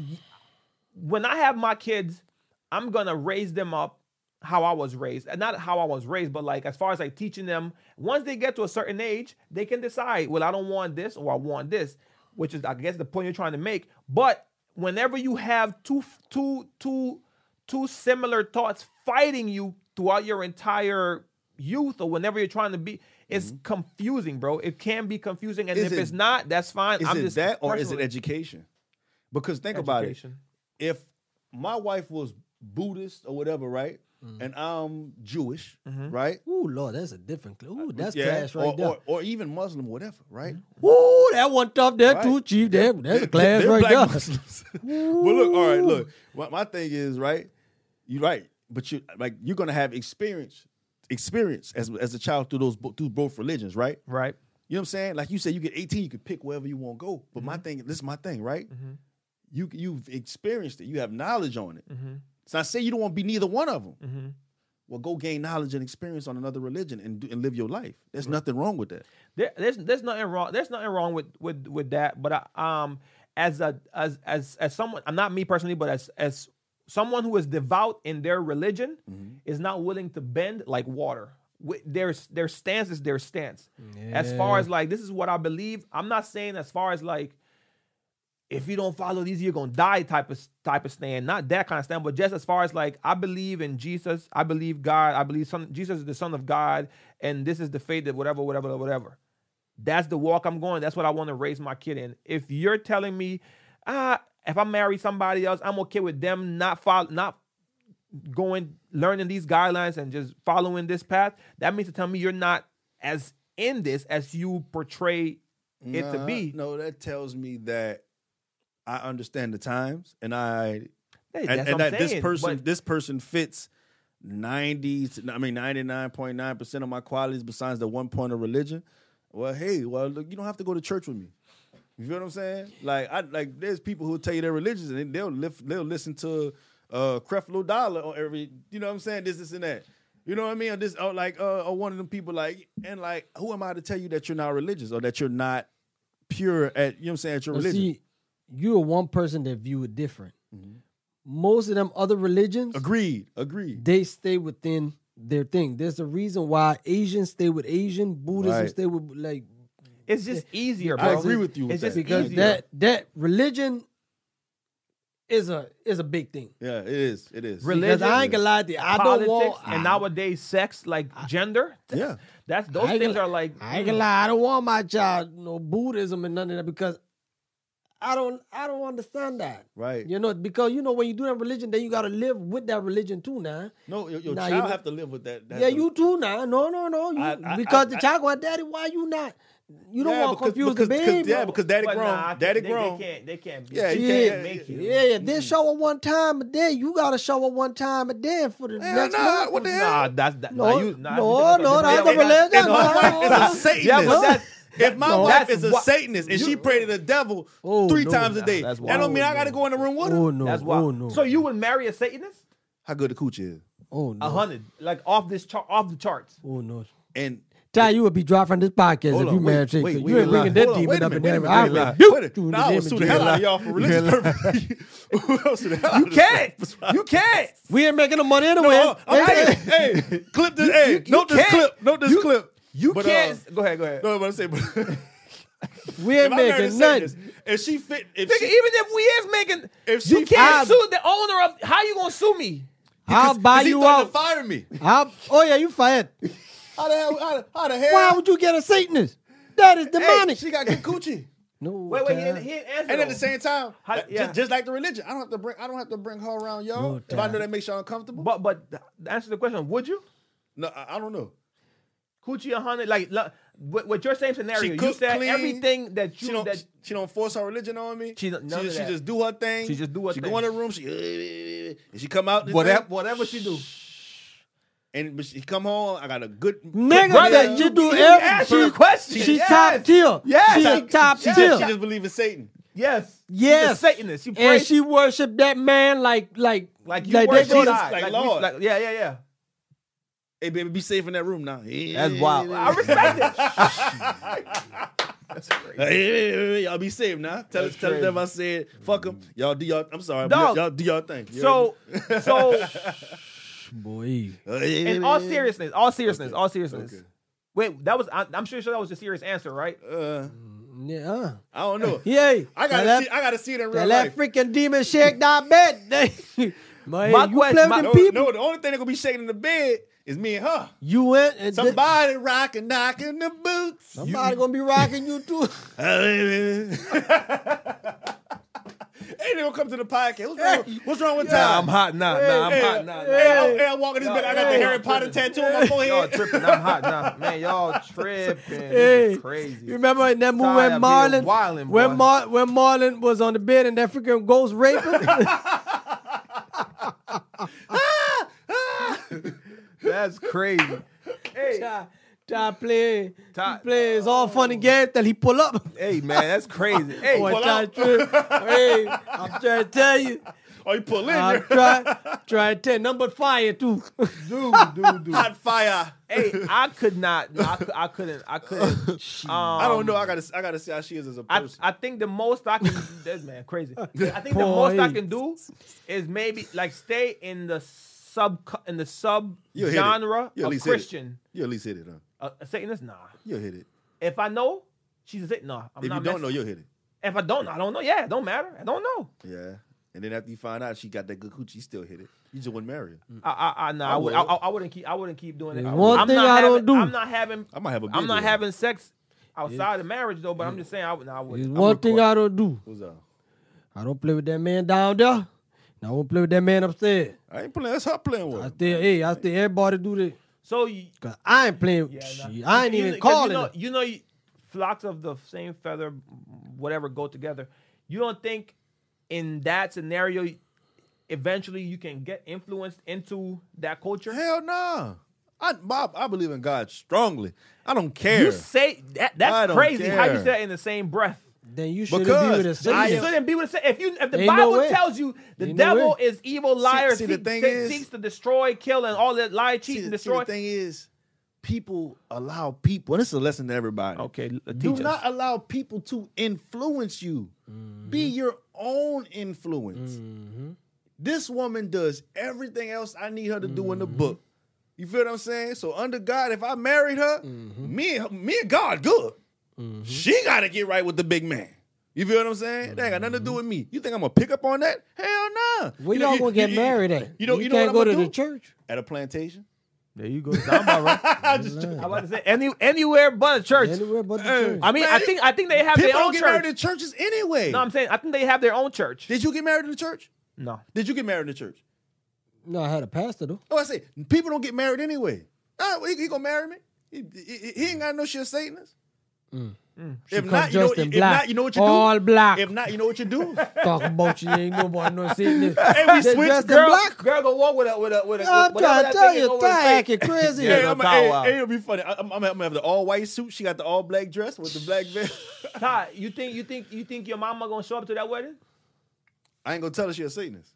when I have my kids, I'm gonna raise them up how I was raised, and not how I was raised, but like as far as like teaching them. Once they get to a certain age, they can decide. Well, I don't want this or I want this, which is I guess the point you're trying to make. But whenever you have two two two two similar thoughts fighting you throughout your entire youth or whenever you're trying to be it's mm-hmm. confusing bro it can be confusing and Is if it- it's not that's fine Is i'm it just that or is it education? Because think Education. about it. If my wife was Buddhist or whatever, right, Mm-hmm. and I'm Jewish, right? Ooh, Lord, that's a different. cl- Ooh, that's yeah, class right or, there. or, or even Muslim, whatever, right? Ooh, that one tough there Right. too, Chief. That, that's a class right there. [LAUGHS] But look, all right, look. My, my thing is right. You're right, but you like you're gonna have experience, experience as as a child through those through both religions, right? right You know what I'm saying? Like you said, you get 18, you can pick wherever you want to go. But Mm-hmm. my thing, this is my thing, right? You you've experienced it. You have knowledge on it. Mm-hmm. So I say you don't want to be neither one of them. Well, go gain knowledge and experience on another religion and do, and live your life. There's nothing wrong with that. there, there's there's nothing wrong. There's nothing wrong with with with that. But I, um, as a as as as someone, I'm not me personally, but as as someone who is devout in their religion is not willing to bend like water. Wi- Their their stance is their stance. As far as like this is what I believe. I'm not saying as far as like if you don't follow these, you're gonna die type of type of stand. Not that kind of stand, but just as far as like I believe in Jesus, I believe God, I believe son, Jesus is the Son of God, and this is the faith that whatever, whatever, whatever. That's the walk I'm going. That's what I want to raise my kid in. If you're telling me, ah, if I marry somebody else, I'm okay with them not follow, not going learning these guidelines and just following this path. That means to tell me you're not as in this as you portray it to be. No, that tells me that I understand the times and I Hey, and, and what I'm that this person but- this person fits ninety. I mean 99.9% of my qualities besides the one point of religion. Well, hey, well look, you don't have to go to church with me. You feel what I'm saying? Like I like there's people who tell you they're religious and they'll lift, they'll listen to uh Creflo Dollar on every you know what I'm saying this this and that. You know what I mean? Or this or like uh or one of them people like and like who am I to tell you that you're not religious or that you're not pure at you know what I'm saying at your religion? see, you're one person that view it different. Mm-hmm. Most of them other religions, Agreed. Agreed. they stay within their thing. There's a reason why Asians stay with Asian, Buddhism Right. stay with like It's just eh, easier, I agree with you with It's that. just because easier. that that religion is a is a big thing. Yeah, it is. It is. Religion, Because I ain't gonna lie to you, I politics, don't want and nowadays sex, like gender. Yeah. That's those things gonna- are like. I ain't gonna lie, I don't want my child no Buddhism and none of that because I don't I don't understand that. Right. You know, because you know when you do that religion, then you gotta live with that religion too now. No, your, your Nah, child you- have to live with that. that Yeah, you too now. No, no, no. You, I- I- because I- the child going, Daddy, why you not? You don't Yeah, want to because- confuse because- the because- baby. yeah, because daddy but grown. nah, daddy they, grown. They can't. They can't. Be, Yeah, you yeah, can't- can't make you. yeah, yeah. Then show her one time a day. You gotta show her one time a day for the Hell next nah, month. what the hell? Nah, that's that. No, nah, you, nah, no, you- no, that's yeah, a but religion. If my No, wife no, is no. a Satanist, Yeah, but that's- if my No. wife is a what- Satanist and she pray to the devil Oh, three no. times a day, That's that don't wild. mean I got to go in the room with oh, her. Oh no! That's why. Oh no! So you would marry a Satanist? How good the coochie is, oh no! A hundred, like off this chart, off the charts. Oh no! and Ty, you would be dropped from this podcast Hold if you wait, married Chick. wait, You ain't bringing that hold demon wait a up in minute, there. wait a I minute, wait a you in I name would of sue the hell out of y'all for religious [LAUGHS] [LAUGHS] purposes. Who else sue the hell out You can't. You can't. We ain't making the money No, anyway. I'm Hey, telling you, hey, clip this. Hey, you note this can't. clip. Note this You- clip. You But, uh, can't. go ahead. Go ahead. No, but I say, but [LAUGHS] we ain't if I married a making nothing. Satanist, if she fit, if Nigga, she, even if we is making, If you she- can't I- sue the owner of. How you gonna sue me? I'll buy you threatened out. to fire me. I'll, oh yeah, you fired. How the hell? How the, how the hell? Why would you get a Satanist? That is Hey, demonic. she got good coochie. [LAUGHS] no, Wait, wait. He didn't, he didn't answer. And at the same time, How- uh, yeah. just, like the religion, I don't have to bring I don't have to bring her around y'all No, if I know that makes y'all uncomfortable. But but answer the question. Would you? no, I, I don't know. Coochie a hundred? Like look, with, with your same scenario, She you said clean. everything that She you don't that she don't force her religion on me. She don't- she, of she just do her thing. She just do her she thing. go in the room. She and she come out. whatever whatever she do. and but she come home. I got a good Nigga, brother. that she do You everything. answer question. She Yes. top tier. Yes. She top She, tier. just, she just believe in Satan. Yes. Yes. She's a Satanist. She and she worship that man like like like you like worship go to- God. like we- Lord. like- yeah, yeah, yeah. Hey baby, be safe in that room now. That's wild. I respect it. [LAUGHS] Hey, hey, hey, hey, y'all be safe now. Tell, That's tell them I said, fuck them. Y'all do y'all. I'm sorry. Dog. Y'all do y'all thing. You So, [LAUGHS] so [LAUGHS] Boy. in all seriousness, all seriousness, all seriousness. Okay. Wait, that was I, I'm sure sure that was a serious answer, right? Uh, Yeah. Uh. I don't know. Yay. I gotta Tell see. I gotta see it in real Tell life. that freaking demon shake that bed. Man, My you question- my- No, people. no, the only thing that gonna be shaking in the bed is me and her. You went and did- Somebody rocking, knocking the boots. somebody gonna be rocking you too. [LAUGHS] Hey, they gonna come to the podcast. What's wrong, what's wrong with Nah, time? I'm hot. Nah, nah, I'm hey, hot. Nah, nah. Hey, I'm, hey, I'm walking this bed. I got the Harry Potter tripping. tattoo on my forehead. Y'all tripping. I'm hot. Nah, man, y'all tripping. Hey, crazy. You remember in that movie when Marlon, being wildin', when. Mar, when Marlon was on the bed and that freaking ghost raped [LAUGHS] him? That's crazy. Hey, Ty, Ty play, Ty- play his all funny games till he pull up. hey, man, that's crazy. [LAUGHS] Hey, Boy, pull Ty up. trip. hey, I'm trying to tell you. [LAUGHS] Oh, you pull in I'm there. trying, trying to tell you. Nothing but fire too. dude, dude, [LAUGHS] dude. Hot fire. hey, I could not. No, I, cou- I couldn't. I couldn't. Um, I don't know. I gotta. I gotta see how she is as a I, person. I think the most I can this man crazy. I think the most I can do is maybe like stay in the sub in the sub You'll hit it. genre You'll of least hit it. Christian. you at least hit it, huh? Uh, a Satanist, nah. You'll hit it. If I know she's a Satan, nah. I'm if not you don't messing- know, you'll hit it. If I don't know, I don't know. Yeah, it don't matter. I don't know. Yeah. And then after you find out she got that good coochie, you still hit it. You just wouldn't marry her. I, I, I, nah, I I, would, I, would. I wouldn't keep. I wouldn't keep doing it. One I'm thing not I don't having, do. I'm not having. I might have a I'm not baby. having sex outside of marriage though. But I'm just saying. I would. Nah, I There's would. one thing I don't do. What's up? I don't play with that man down there. And I won't play with that man upstairs. I ain't playing. That's her playing with. I her. still, hey, I still everybody do this. So you, Cause I ain't playing. Yeah, nah. I ain't You- even calling. You know, it. you know, flocks of the same feather, whatever, go together. You don't think in that scenario, eventually you can get influenced into that culture? Hell no. I, Bob, I believe in God strongly. I don't care. You say that that's don't crazy. How you say that in the same breath? Then you shouldn't Because be with a I So you am- shouldn't be with the If you if the Ain't no Bible way. tells you the Ain't no devil way. is evil, liar, see, the seek- thing se- is- seeks to destroy, kill, and all that lie, cheat, See, and see, destroy. the thing is, people allow people, and this is a lesson to everybody. Okay, l- Do teach us. not allow people to influence you. Be Mm-hmm. your own influence. This woman does everything else I need her to do in the Mm-hmm. book. You feel what I'm saying? So under God, if I married her, Mm-hmm. me, and her- me and God good. Mm-hmm. She got to get right with the big man. You feel what I'm saying? That ain't got nothing to do with me. You think I'm gonna pick up on that? Hell no. Where You know, y'all you- gonna get you- married at? You know, you, know can't what go I'm to gonna the church. At a plantation. There you go. Sound about right. [LAUGHS] I'm just I'm about to say any anywhere but a church. Anywhere but the church. I mean, I think I think they have People their don't own get church. married in churches anyway. No, I'm saying I think they have their own church. Did you get married in the church? No. Did you get married in the church? no, I had a pastor though. Oh, I say people don't get married anyway. Oh, he, he gonna marry me? He, he- he ain't got no shit Satanist. Mm. Mm. If not, you know, if black. not, you know what you do. All black. If not, you know what you do. [LAUGHS] Talk about you ain't nobody no Satanist. [LAUGHS] Hey, we They switched, Girl, black. girl, go walk with a with a with a. I'm whatever trying to tell you, over his Ty acting crazy. [LAUGHS] Yeah, Hey, I'm, power hey, hey, it'll be funny. I, am I'm gonna have the all white suit. She got the all black dress with the black veil. Ty, you think you think you think your mama gonna show up to that wedding? I ain't gonna tell her she a Satanist.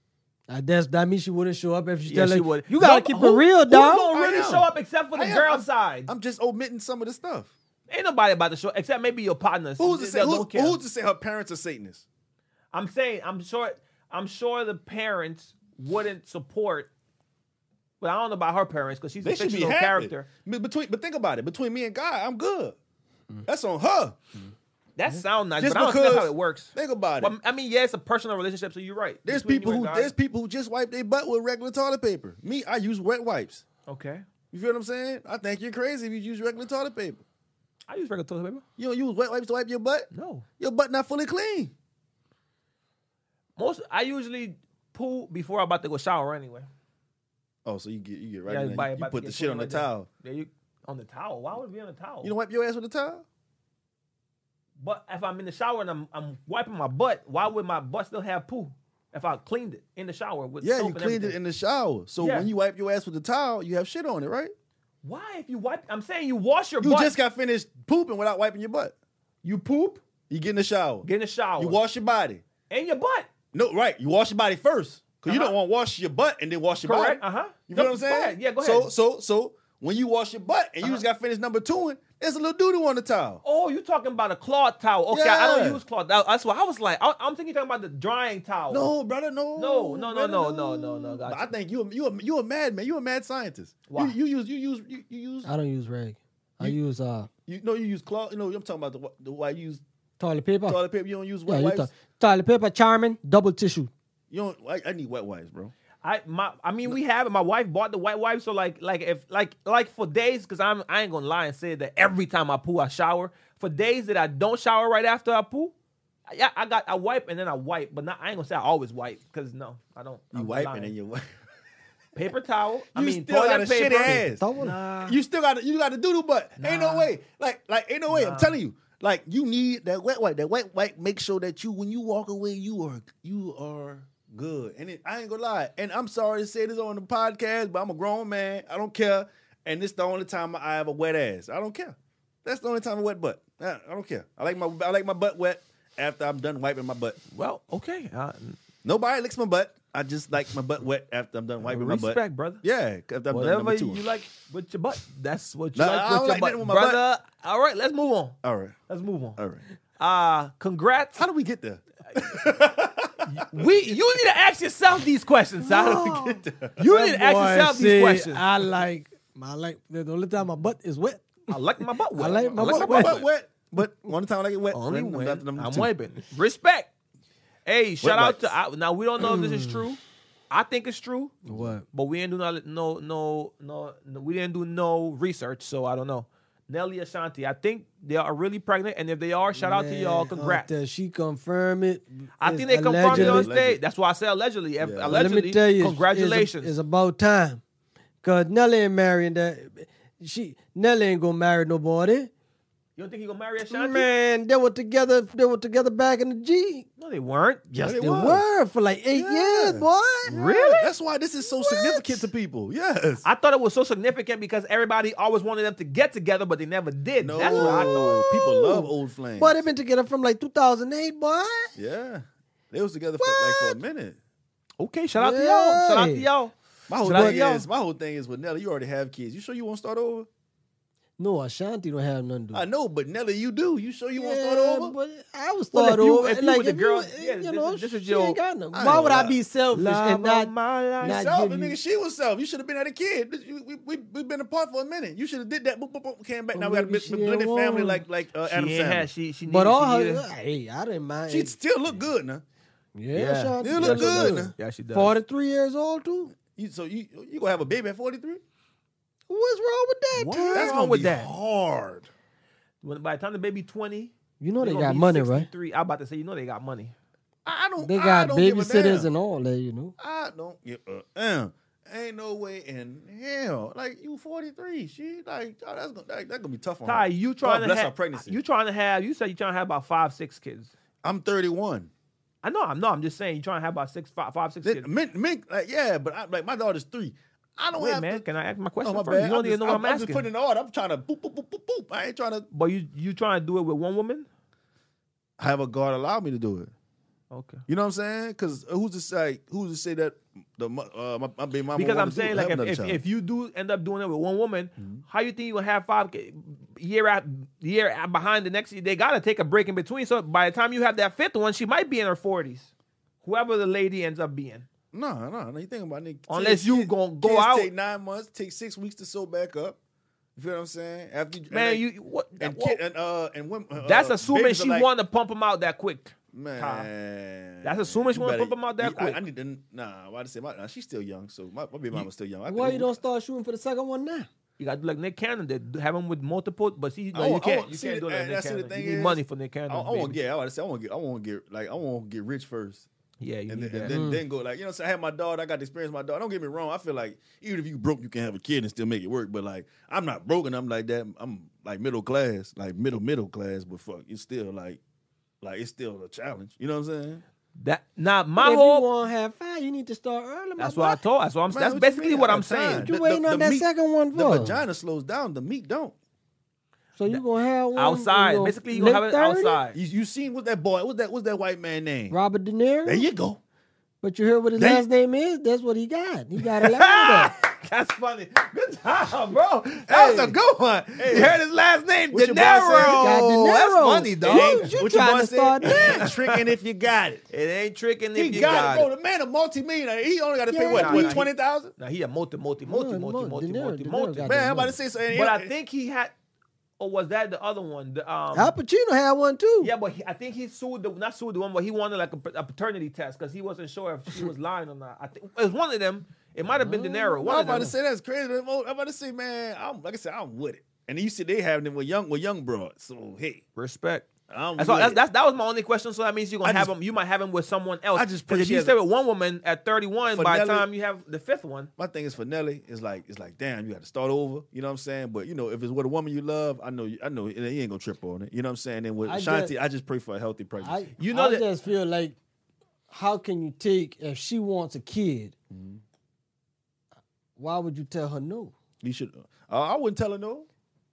I guess that means she wouldn't show up if she Yeah, tell she would. You gotta No, keep who- it real, dog. Who's dog. gonna really show up except for the girl side? I'm just omitting some of the stuff. Ain't nobody about to show except maybe your partners. Who's to say? Who, who's to say her parents are Satanists? I'm saying I'm sure I'm sure the parents wouldn't support. But I don't know about her parents because she's They a should be fictional character. Between, but think about it. Between me and God, I'm good. Mm. That's on her. That sounds nice, Just but I don't think that's how it works. Think about it. Well, I mean, yeah, it's a personal relationship, so you're right. There's Between people who God. there's people who just wipe their butt with regular toilet paper. Me, I use wet wipes. okay. You feel what I'm saying? I think you're crazy if you use regular toilet paper. I use regular toilet paper. You don't use wet wipes to wipe your butt. No, Your butt not fully clean. most I usually poo before I'm about to go shower anyway. Oh, so you get you get right Yeah, in there. You, put the shit on the towel. There you on the towel. Why would it be on the towel? You don't wipe your ass with a towel? But if I'm in the shower and I'm, I'm wiping my butt, why would my butt still have poo? If I cleaned it in the shower with Yeah, you cleaned it in the shower. So Yeah. when you wipe your ass with the towel, you have shit on it, right? Why if you wipe? I'm saying you wash your butt. You butt. just got finished pooping without wiping your butt. you poop, You get in the shower. get in the shower, You wash your body. and your butt. No, right. You wash your body first. Because you Uh-huh. don't want to wash your butt and then wash your Correct. body. Uh huh. You feel what I'm saying? Yeah, go ahead. So so so when you wash your butt and you Uh-huh. just got finished number two, There's a little doo doo on the towel. Oh, you talking about a cloth towel? Okay, I don't use cloth. That- That's why I was like, I, I'm thinking you're talking about the drying towel. No, brother, no. No, no, no, brother, no, no, no, no, gotcha. I think you a- you a, you a madman. You a mad scientist. Why? You, you use you use you, you use I don't use rag. I use uh you know you use cloth. You know I'm talking about the wh- the white you use toilet paper. toilet paper. You don't use wet you wipes. talk- toilet paper, charming, double tissue. You don't. I, I need wet wipes, bro. I my I mean we have it. My wife bought the white wipes, so like like if like like for days, because I'm I ain't gonna lie and say that every time I poo I shower. For days that I don't shower right after I poo, yeah, I got I wipe and then I wipe, but not I ain't gonna say I always wipe because no, I don't. You I'm wipe lying. and then you wipe. [LAUGHS] paper towel. I You mean still got toilet a paper. shitty ass. Nah. You still got you got a doodle butt. Ain't no way. Like like ain't no way. I'm telling you. Like you need that wet wipe. That wet wipe make sure that you when you walk away you are you are good. And it, I ain't gonna lie. And I'm sorry to say this on the podcast, but I'm a grown man. I don't care. And this the only time I have a wet ass. I don't care. That's the only time I wet butt. I I don't care. I like my I like my butt wet after I'm done wiping my butt. Well, okay. Uh, Nobody licks my butt. I just like my butt wet after I'm done wiping my butt. respect, brother. Yeah, after I'm Whatever two. you like with your butt, that's what you Nah, like I with your like butt, with my butt. brother. All right, let's move on. All right. Let's move on. All right. Uh congrats. How do we get there? [LAUGHS] We you need to ask yourself these questions. How do we get there? [LAUGHS] You need to ask yourself see, these questions. I, I like I like the only time my butt is wet. I like my butt [LAUGHS] wet. I like my butt Wet, wet. wet, wet. But one time I like it wet. Only then when after them I'm two. wiping. Respect. Hey, shout out wipes. to I, now. We don't know if this is hmm. true. I think it's true, What? but we didn't do no no no no. no we didn't do no research, so I don't know. Nelly Ashanti, I think they are really pregnant, and if they are, shout out to y'all. Congrats. Does she confirm it. I think they confirmed it on stage. That's why I say allegedly. Yeah. Allegedly, let me tell you, congratulations. It's, it's about time. Cause Nelly ain't marrying that. She Nelly ain't gonna marry nobody. You don't think he gonna marry Ashanti? Man, they were together. They were together back in the G. No, they weren't. Yes, they they was. were for like eight Yeah. years, boy. Really? That's why this is so significant to people. Yes. I thought it was so significant because everybody always wanted them to get together, but they never did. no, That's what I thought. People love old flames. Boy, they've been together from like 2008, boy. Yeah. They was together for like for a minute. Okay, shout out to y'all. Shout out to y'all. My whole Shout thing is my whole thing is with Nelly, you already have kids. You sure you won't start over? No, Ashanti don't have nothing to do. I know, but Nelly, you do. You sure you want to start over? but I was Well, start if you- over. if you like, with the girl- you, yeah, you know, is- this is she your- ain't got no. Why would I be selfish Love and not? of my life. not Self, give nigga, you- she was self. You should have been at a kid. You- We we we been apart for a minute. You should have did that. Boop, boop, boop, came back. Well, now we got a maybe blended family want- like like uh, Adam Sandler. had, she, she But all she her, needed- hey, I didn't mind. She still look good now. yeah, Yeah. Ashanti You still look good. good. Yeah, she does. Forty-three years old too. You, so you you gonna have a baby at forty three? What's wrong with that? What? Tom? That's wrong gonna with be that? hard. When, by the time the baby 20, You know they gonna got be money, right? 63. I'm about to say, you know they got money. I don't. They I got don't give a babysitters damn. and all that. You know. I don't give a damn. Ain't no way in hell. Like you 43. She like oh, that's gonna that, that gonna be tough on Ty, her. you trying God to bless have her pregnancy. You trying to have? You said you trying to have about five, six kids. I'm 31. I know. I'm no. I'm just saying you trying to have about six, five, five, six Then, kids. men, men, like, yeah, but I, like my daughter's three. I don't Wait, have man. to. Can I ask my Oh, question my first? bad. You don't even know what I'm, I'm, I'm just putting in order. I'm trying to boop, boop, boop, boop, boop. I ain't trying to but you you trying to do it with one woman? have a God allow me to do it. Okay. You know what I'm saying? Because who's to say who's to say that the uh, my, my baby mama Because I'm saying it, like if, if, you do end up doing it with one woman, Mm-hmm. how you think you gonna have five year at year behind the next? They gotta take a break in between. So by the time you have that fifth one, she might be in her forties. Whoever the lady ends up being. No, no, no. You think about it? Unless kids- you gonna go kids out- take nine months, take six weeks to sew back up. You feel what I'm saying? After you, Man, and, you what? and, whoa. kid, and uh and women. uh, that's assuming she like, wanted to pump him out that quick. Man, That's assuming she you wanna pump pump 'em out that you- quick. I, need to nah. Why to say my? Nah, she's still young, so my, my baby mama's still young. I Why you don't start shooting for the second one now? You got to like Nick Cannon did, have him with multiple. But see, no, I you can't. You see, can't do it like Nick the Cannon. You need is, money for Nick Cannon. I, I want to baby. get. I want to say I want to get. I want to get like I want to get rich first. Yeah, you and need then, and that. then, mm. then go like you know. what I'm saying? I had my daughter. I got to experience my daughter. Don't get me wrong. I feel like even if you broke, you can have a kid and still make it work. But like I'm not broken. I'm like that. I'm like middle class, like middle middle class. But fuck, it's still like like it's still a challenge. You know what I'm saying? That now my if you whole. want to have five, you need to start early. my That's what I told. That's what I'm. Man, that's what basically what I I'm got time. saying. You waiting on that meat- second one for? The vagina slows down. The meat don't. So you gonna have one Outside, you know, basically, you gonna have it 30? outside. You, you seen what that boy? What's that? What's that white man name? Robert De Niro. There you go. But you heard what his There you- last name is? That's what he got. He got it like that. That's funny. Good job, bro. That was a good one. you heard his last name, De What your Niro. De That's Niro. funny, You- dog. you What trying boy to say? start It that? ain't tricking if you got it. It ain't tricking He if you got, got it, bro. The man a multi-millionaire. He only got to pay Yeah. what, Nah, nah, twenty thousand? Now he a multi, multi, multi, multi, multi, multi, multi, multi. Man, I'm about to say something. But I think he had, or was that the other one? The, um, Al Pacino had one too. yeah, but he, I think he sued the not sued the one, but he wanted like a, a paternity test because he wasn't sure if she was lying or not. I think it was one of them. It might have been De Niro. One I'm of about them. to say that's crazy. I'm about to say, man, I'm like I said, I'm with it. And you see, they having them with young with young broads. So hey, Respect. I'm That's, all, that's, that's that was my only question. So that means you're gonna I have just- him. You might have him with someone else. I just 'Cause if you appreciate stay with one woman at 31, For by the time you have the fifth one, My thing is for Nelly, it's like it's like, damn, you got to start over. You know what I'm saying? But you know, if it's with a woman you love, I know, you, I know, he ain't gonna trip on it. You know what I'm saying? And with Ashanti, just- I just pray for a healthy I, pregnancy. You know I that- just feel like, how can you take if she wants a kid? Mm-hmm. Why would you tell her no? you should. Uh, I wouldn't tell her no.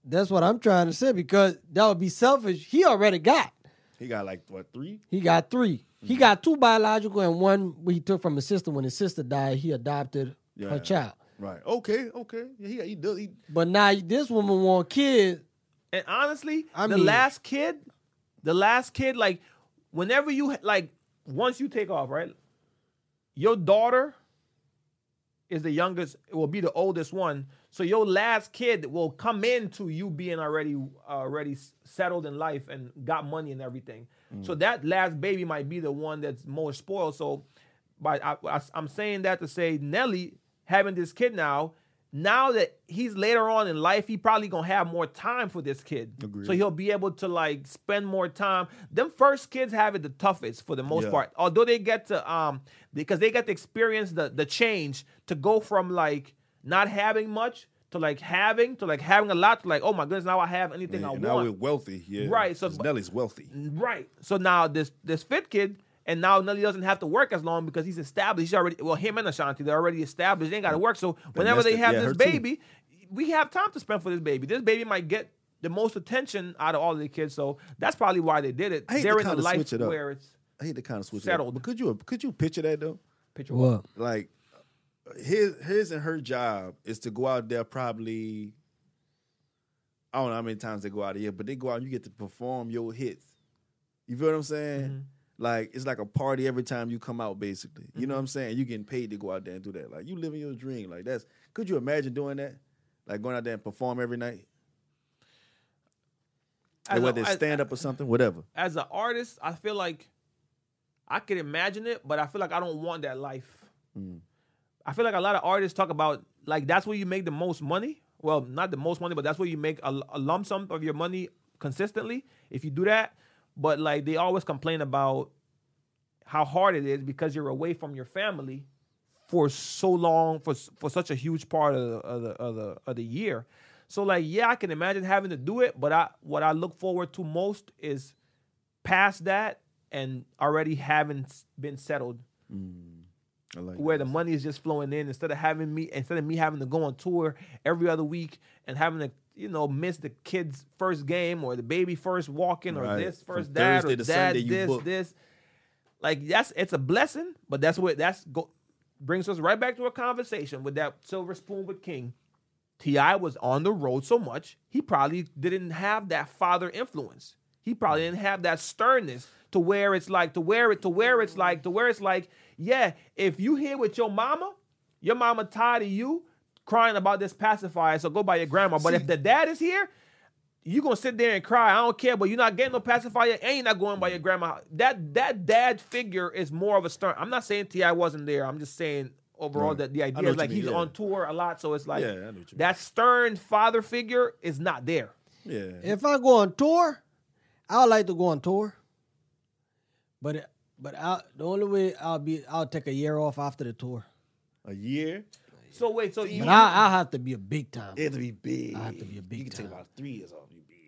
That's what I'm trying to say because that would be selfish. He already got. He got like what three? He got 3 Mm-hmm. He got two biological and one he took from his sister. When his sister died, he adopted Yeah. her child. Right. Okay. Okay. Yeah, he he does. He, But now this woman want kids. and honestly, I the mean- last kid, the last kid, like whenever you like, once you take off, right, your daughter is the youngest. It will be the oldest one. So your last kid will come into you being already already settled in life and got money and everything. So mm. that last baby might be the one that's more spoiled. So, but I, I, I'm saying that to say Nelly having this kid now. Now that he's later on in life, he probably gonna have more time for this kid. Agreed. So he'll be able to like spend more time. Them first kids have it the toughest for the most Yeah. part. Although they get to um because they get to experience the the change to go from like not having much to like having to like having a lot to like oh my goodness now I have anything I now want. we're wealthy. Yeah. Right, so- Nelly's wealthy. Right. So now this this fifth kid, and now Nelly doesn't have to work as long because he's established. He's already well, him and Ashanti, they're already established. They ain't got to work. So whenever messed they it. have Yeah, this her too. baby, we have time to spend for this baby. This baby might get the most attention out of all of the kids. So that's probably why they did it. They're in a kinda life switch it up. where it's I hate to kind of switch Settled. It up, but could you could you picture that though? picture What? Like his his and her job is to go out there probably. I don't know how many times they go out here, but they go out and you get to perform your hits. You feel what I'm saying? Mm-hmm. Like it's like a party every time you come out, basically. You Mm-hmm. know what I'm saying? You getting paid to go out there and do that. Like you living your dream. Like that's. Could you imagine doing that? Like going out there and perform every night, As a- whether it's stand up or something, whatever. as an artist, I feel like I could imagine it, but I feel like I don't want that life. Mm. I feel like a lot of artists talk about like that's where you make the most money. Well, not the most money, but that's where you make a, a lump sum of your money consistently. If you do that, but like they always complain about how hard it is because you're away from your family for so long for for such a huge part of the of the of the, of the year. So like yeah, I can imagine having to do it, but I what I look forward to most is past that and already having been settled. Mm, I like where the money is just flowing in. Instead of having me instead of me having to go on tour every other week and having to you know miss the kid's first game or the baby first walking or Right. this From first dad Thursday or dad Sunday this this. Like that's it's a blessing but that's what that's go brings us right back to a conversation with that silver spoon with King. T.I was on the road so much he probably didn't have that father influence. He probably didn't have that sternness to where it's like to where it to where it's like to where it's like yeah if you here with your mama your mama tired of you crying about this pacifier so go by your grandma but if the dad is here you're gonna sit there and cry. I don't care, but you're not getting no pacifier, and you're not going by your grandma. That that dad figure is more of a stern. I'm not saying T.I wasn't there. I'm just saying overall Right. that the idea is like mean, he's yeah. on tour a lot, so it's like Yeah, I know what you mean. that stern father figure is not there. Yeah. If I go on tour, I would like to go on tour. But but I, the only way I'll be I'll take a year off after the tour. A year. So wait, so you But I I have to be a big time. It have to be big. I have to be a big time. You can take about three years off. You big.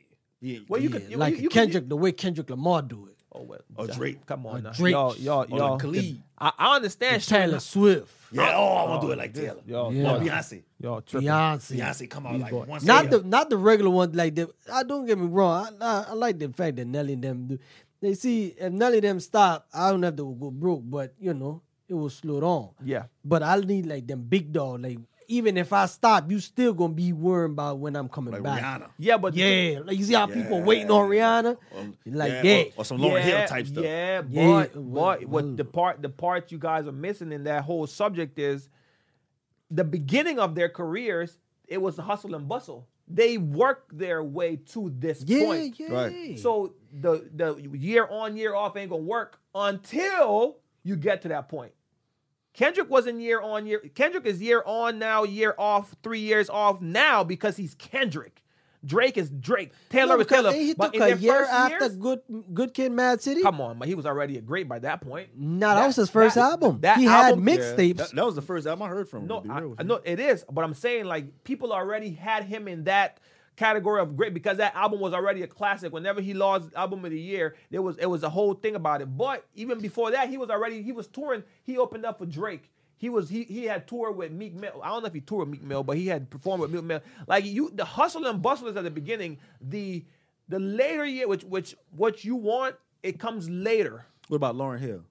Yeah. well you Yeah, could you, like you, you could- Kendrick, the way Kendrick Lamar do it. oh well, oh, Or Drake. Come on, now. Drake. y'all, y'all, oh, Or y'all. like Khalid. I, I understand. Taylor Swift, Yeah. Oh, I want to do it oh, like Taylor. Y'all, Yeah. Or Beyonce. y'all tripping. Beyonce. Beyonce come out like boys. once. Not a the year. not the regular ones like the. I don't get me wrong. I, I, I like the fact that Nelly and them do. They see if Nelly them stop, I don't have to go broke, but you know it will slow down. Yeah. But I'll need like them big dog, like even if I stop, you still gonna be worrying about when I'm coming Like back. Rihanna. Yeah, but Yeah, like you see how people Yeah. waiting on Rihanna, um, like yeah, yeah, or, or some Lauryn Hill type stuff. Yeah, Yeah, but, well, but well. what the part the part you guys are missing in that whole subject is the beginning of their careers. It was hustle and bustle. They worked their way to this yeah, point. yeah. Right. So the the year on year off ain't gonna work until you get to that point. Kendrick wasn't year on year. Kendrick is year on now, year off, three years off now because he's Kendrick. Drake is Drake. Taylor No, is Taylor. He But took in a year after years, Good Good Kid, Mad City. come on, but he was already a great by that point. No, that, That- was his first that- album. that he album- had Yeah, mixtapes. That, that was the first album I heard from him. No, to I, real with I you. know it is, but I'm saying like people already had him in that category of great because that album was already a classic. Whenever he lost album of the year, there was it was a whole thing about it. But even before that, he was already he was touring. He opened up for Drake. He was he he had toured with Meek Mill. I don't know if he toured with Meek Mill, but he had performed with Meek Mill. Like you, the hustle and bustle is at the beginning. The the later year, which which what you want, it comes later. What about Lauryn Hill?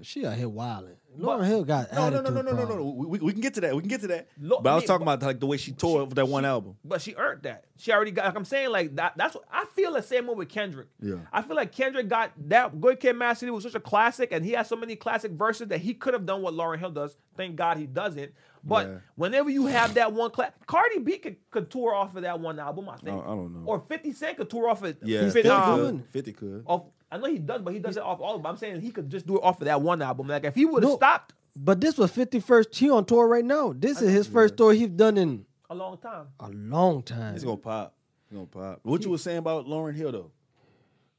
she out here wilding. Lauryn Hill got No, no, no, attitude no, no, no, no. We, we, can get to that. We can get to that. Lo- but I was me- talking about like the way she toured with that one album. But she earned that. She already got. Like I'm saying, like that. That's what I feel the same way with Kendrick. Yeah. I feel like Kendrick got that. Good Kid, Mad City was such a classic, and he has so many classic verses that he could have done what Lauryn Hill does. Thank God he doesn't. But Yeah. whenever you have that one class, Cardi B could, could tour off of that one album. I think. I- I don't know. Or 50 Cent could tour off of. Yeah, He's 50 still uh, could. 50 could. Off, I know he does, but he does it off all. But I'm saying he could just do it off of that one album. Like if he would have No. stopped But this was 51st. He on tour right now. This is his first tour he's done in a long time. a long time. It's gonna pop. It's gonna pop. What you was saying about Lauryn Hill though?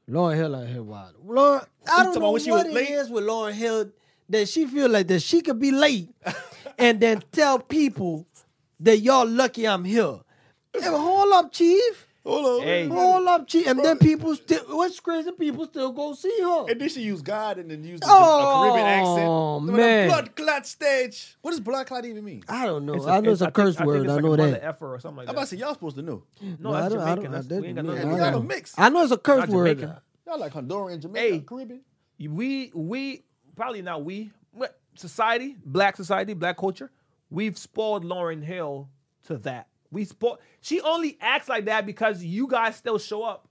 Lauryn Hill out here wild. Lauryn, I talking don't about know when she what was it late? is with Lauren Hill that she feel like that she could be late [LAUGHS] and then tell people that y'all lucky I'm here. Hey, hold up, chief. Hold on. Hey. Hold up, chief. And then people still, what's crazy? People still go see her. And then she used God and then used a, Oh, a Caribbean accent. With a man. Blood clot stage. What does blood clot even mean? I don't know. It's I know it's a I think- curse I think word. it's I like know a that. effer or something like I'm about to say y'all supposed to know. No, I that's don't- I don't- That's, I we ain't got didn't- nothing I to do Y'all with a mix. I know it's a curse Not word. Jamaican. Y'all like Honduran, Jamaican, Hey. Caribbean. we we probably not we what, society black society black culture we've spoiled lauryn hill to that we spoiled she only acts like that because you guys still show up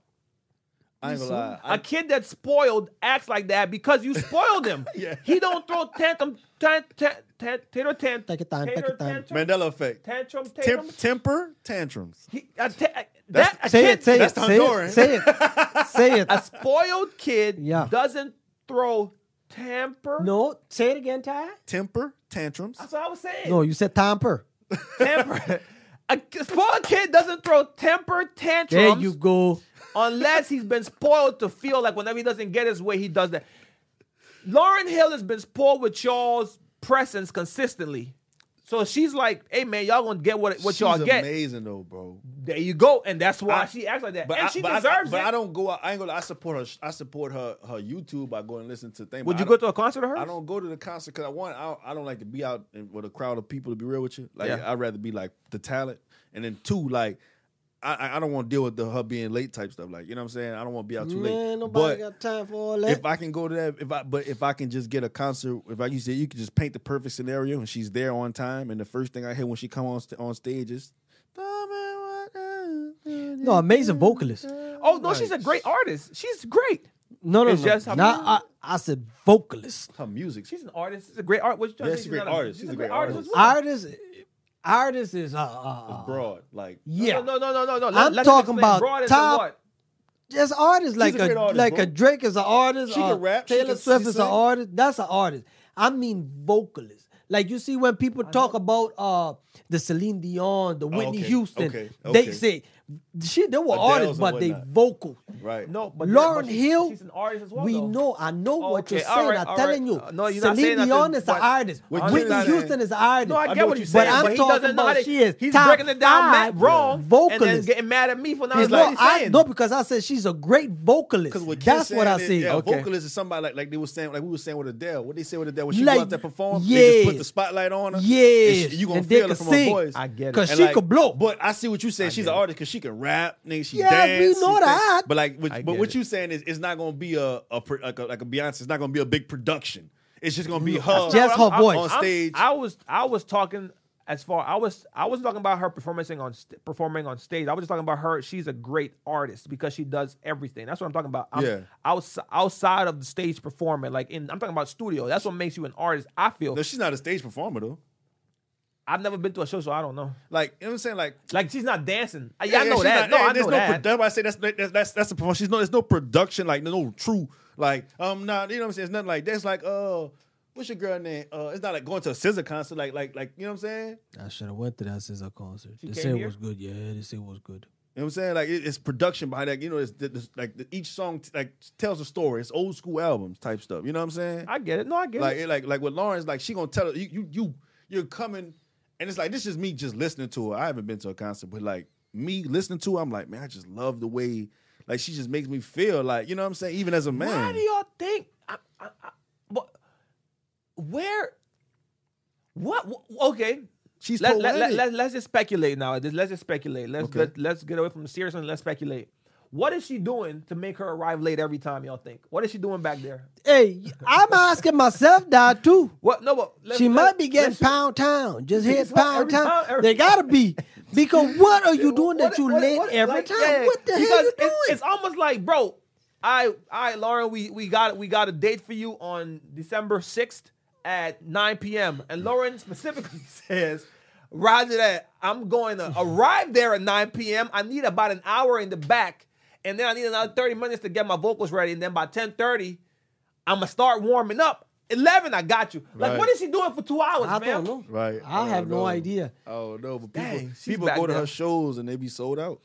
I ain't gonna lie. a kid that's spoiled acts like that because you spoiled him [LAUGHS] Yeah. he don't throw tantrum tan, tan, tan, tater tan, Take it time, take tater it time. tantrum Mandela effect. tantrum Temp- tantrum temper tantrums. he, a ta- that a Say kid, it, say That's it, the say Honduran. it, say it, say it. [LAUGHS] a spoiled kid Yeah. doesn't throw tamper No, say it again, Ty. Temper tantrums. that's what i was saying No, you said tamper. temper. [LAUGHS] A spoiled kid doesn't throw temper tantrums. There you go. unless he's been spoiled to feel like whenever he doesn't get his way, he does that. Lauryn Hill has been spoiled with y'all's presence consistently. So she's like, hey man, y'all gonna get what, what y'all get. amazing though, bro. There you go. And that's why I- she acts like that. But and I, she but I- deserves but it. I don't go. out- I ain't gonna. I support her. I support her. Her YouTube by going and listen to things. Would you go to a concert of hers? I don't go to the concert because I want. I don't, I don't like to be out in- with a crowd of people. To be real with you, like Yeah. I'd rather be like the talent, and then two, like I- I, I don't want to deal with the her being late type stuff. Like you know what I'm saying. I don't want to be out too Man, late. nobody But got time for all that. if I can go to that, if I but if I can just get a concert, if I you say you can just paint the perfect scenario and she's there on time, and the first thing I hear when she come on st- on stage is. no, amazing vocalist. Oh no, she's a great artist. She's great. No, no, It's no. just how- Nah, I, I said vocalist. Her music. She's an artist. She's a great art. What you trying Yeah, to say? she's a great not artist. She's, She's a great artist. as artist. Artist, artist is uh, uh, uh broad, like yeah. No, no, no, no, no. I'm Let- let talking about Broad as top- Just artists like a a, artist, like bro. a Drake is an artist. She uh, can rap, she Taylor can- Swift is an artist. That's an artist. I mean vocalist. Like you see when people talk about uh the Celine Dion, the Whitney Oh, okay, Houston, okay, they say she they were Adele's artists, but they whatnot. vocal. right. No, but Lauren but she's- Hill, she's an artist as well. we though. know, I know Oh, what you're saying. right, I'm all telling right. you, Uh, no, you're not Celine saying nothing, Dion is an artist. What Whitney you're Houston is an artist. No, I I get know what what you're you're saying, saying. but, But I'm doesn't know how talking about she is he's top breaking it down mad five wrong, and then vocalist. getting mad at me for not It's understanding no, I, saying. no, because I said she's a great vocalist. That's what I saying see. is, yeah, Okay. vocalist is somebody like like they were saying like we were saying with Adele. What they say with Adele when she Like, go out there perform, they just put the spotlight on her. Yeah, and she- you gonna And feel it can from sing. her voice. I get it. Because And she like- could blow. But I see what you saying. She's an artist because she can rap, nigga. She Yeah, dance. we know she that. But like, what, but get what it. you saying is, it's not gonna be a, a pro- like a like a Beyonce. It's not gonna be a big production. It's just gonna be her Just her I'm- voice. on I'm- stage. I was I was talking as far I was I wasn't talking about her performing on st- performing on stage. I was just talking about her. She's a great artist because she does everything. That's what I'm talking about. I'm, Yeah. outs- outside of the stage performing, like in I'm talking about studio. That's what makes you an artist. I feel. No, she's not a stage performer though. I've never been to a show, so I don't know. Like you know what I'm saying? Like Like she's not dancing. I, yeah, I know she's that. not- no, I there's know no, that. pro- That's why I say that's that's that's, that's the performance. She's no, there's no production like no true like um nah, you know what I'm saying? It's nothing like that's like uh what's your girl name? Uh, it's not like going to a SZA concert like like like you know what I'm saying? I should have went to that SZA concert. She They came said it was good. Yeah, they said it was good. You know what I'm saying? Like it, it's production behind that. You know, it's, it's like the, each song t- like tells a story. It's old school albums type stuff. You know what I'm saying? I get it. No, I get like it. it, like like with Lawrence, like she gonna tell her you you you you're coming, and it's like this is me just listening to her. I haven't been to a concert, but like me listening to her, I'm like, man, I just love the way like she just makes me feel like you know what I'm saying. Even as a man, Why do y'all think? I, I, I, what? Where? What? wh- Okay. she's Let, let, let, let, us just speculate now. Let's just speculate. Let's Okay. let, let's get away from the serious and let's speculate. What is she doing to make her arrive late every time? Y'all think? What is she doing back there? Hey, I'm asking myself that too. What? No, but let's- She let's- might be getting pound town. Just hit pound town. every- They gotta be. [LAUGHS] Because what are you doing that you what- late what- every like, time? yeah, what the hell you doing? It's, it's almost like, bro. I, I, Lauryn, we we got we got a date for you on December sixth at nine p.m. And Lauryn specifically [LAUGHS] says, Roger that. I'm going to arrive there at nine p.m. I need about an hour in the back, and then I need another thirty minutes to get my vocals ready. And then by ten thirty, I'm gonna start warming up. Eleven, I got you. Like, Right. what is she doing for two hours, I man? don't know. Right. I I have don't no idea. Oh no, but people Dang, people go to there. her shows and they be sold out.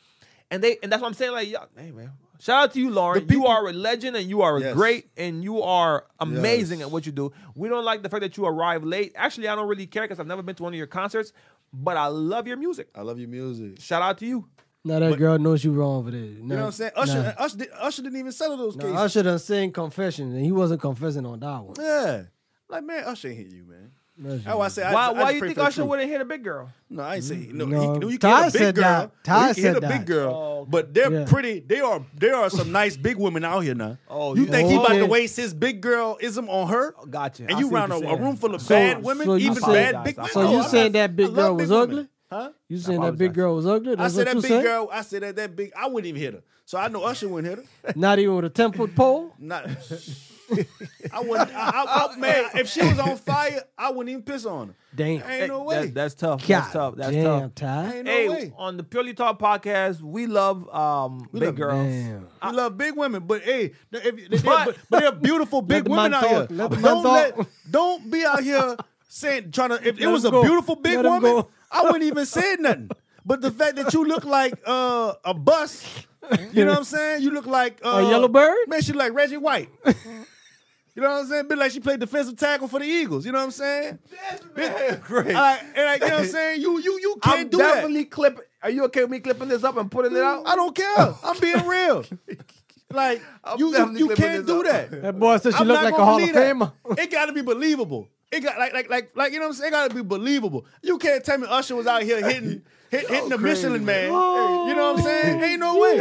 And they and that's what I'm saying. Like, y'all, hey man, shout out to you, Lauryn. People- you are a legend, and you are Yes. great, and you are amazing Yes. at what you do. We don't like the fact that you arrive late. Actually, I don't really care because I've never been to one of your concerts, but I love your music. I love your music. Shout out to you. Now that girl knows you wrong for that. You know what I'm saying? Usher, Usher, did, Usher didn't even settle those cases. Usher done saying confession, and he wasn't confessing on that one. Yeah. Like, man, Usher ain't hit you, man. That's That's why I say, I, why I why you think for the Usher truth. wouldn't hit a big girl? No, I ain't say no. No, he, no, you Ty can hit a big girl. that. Ty No, you can hit said a big girl, Oh, but they're Yeah. pretty. They are. There are some nice big women out here now. Oh, you you- think he about Okay. to oh, waste his big girl ism on her? Oh, gotcha. And I you see what a, a room full of So- bad women, so you even saying- bad big So women. So you I- saying that big girl was women. ugly? Huh? You saying that big girl was ugly? I said that big said? girl. I said that that big. I wouldn't even hit her. So I know Usher wouldn't hit her. Not even with a ten foot pole. Not. [LAUGHS] I wouldn't. I, I, I, man, if she was on fire, I wouldn't even piss on her. Damn. Ain't no way. That- that's tough. God that's tough. That's damn, tough. Ty. Ain't no hey, way. on the Purely Talk podcast, we love um big love- girls. Damn. We love big women, but hey, if, if, if, But- but, but they're beautiful big the women out talk. here. Let Don't let, don't be out here saying trying to. If it was him a go. beautiful big Let woman, go. I wouldn't even say nothing. But the fact that you look like uh, a bus, you know what I'm saying? You look like uh, A yellow bird? Man, she like Reggie White. You know what I'm saying? Bit like she played defensive tackle for the Eagles. You know what I'm saying? man, [LAUGHS] great. Like, and like, you know what I'm saying? You you you can't I'm do that. definitely clipping. Are you okay with me clipping this up and putting it out? I don't care. I'm being real. Like I'm you you, definitely you clipping can't this do up. that. That boy said she I'm looked not like a gonna Hall of believe that. Famer. It got to be believable. It got like like like like you know what I'm saying. It got to be believable. You can't tell me Usher was out here hitting [LAUGHS] hit, hitting the crazy, Michelin man. man. You know what I'm saying? Ain't no way,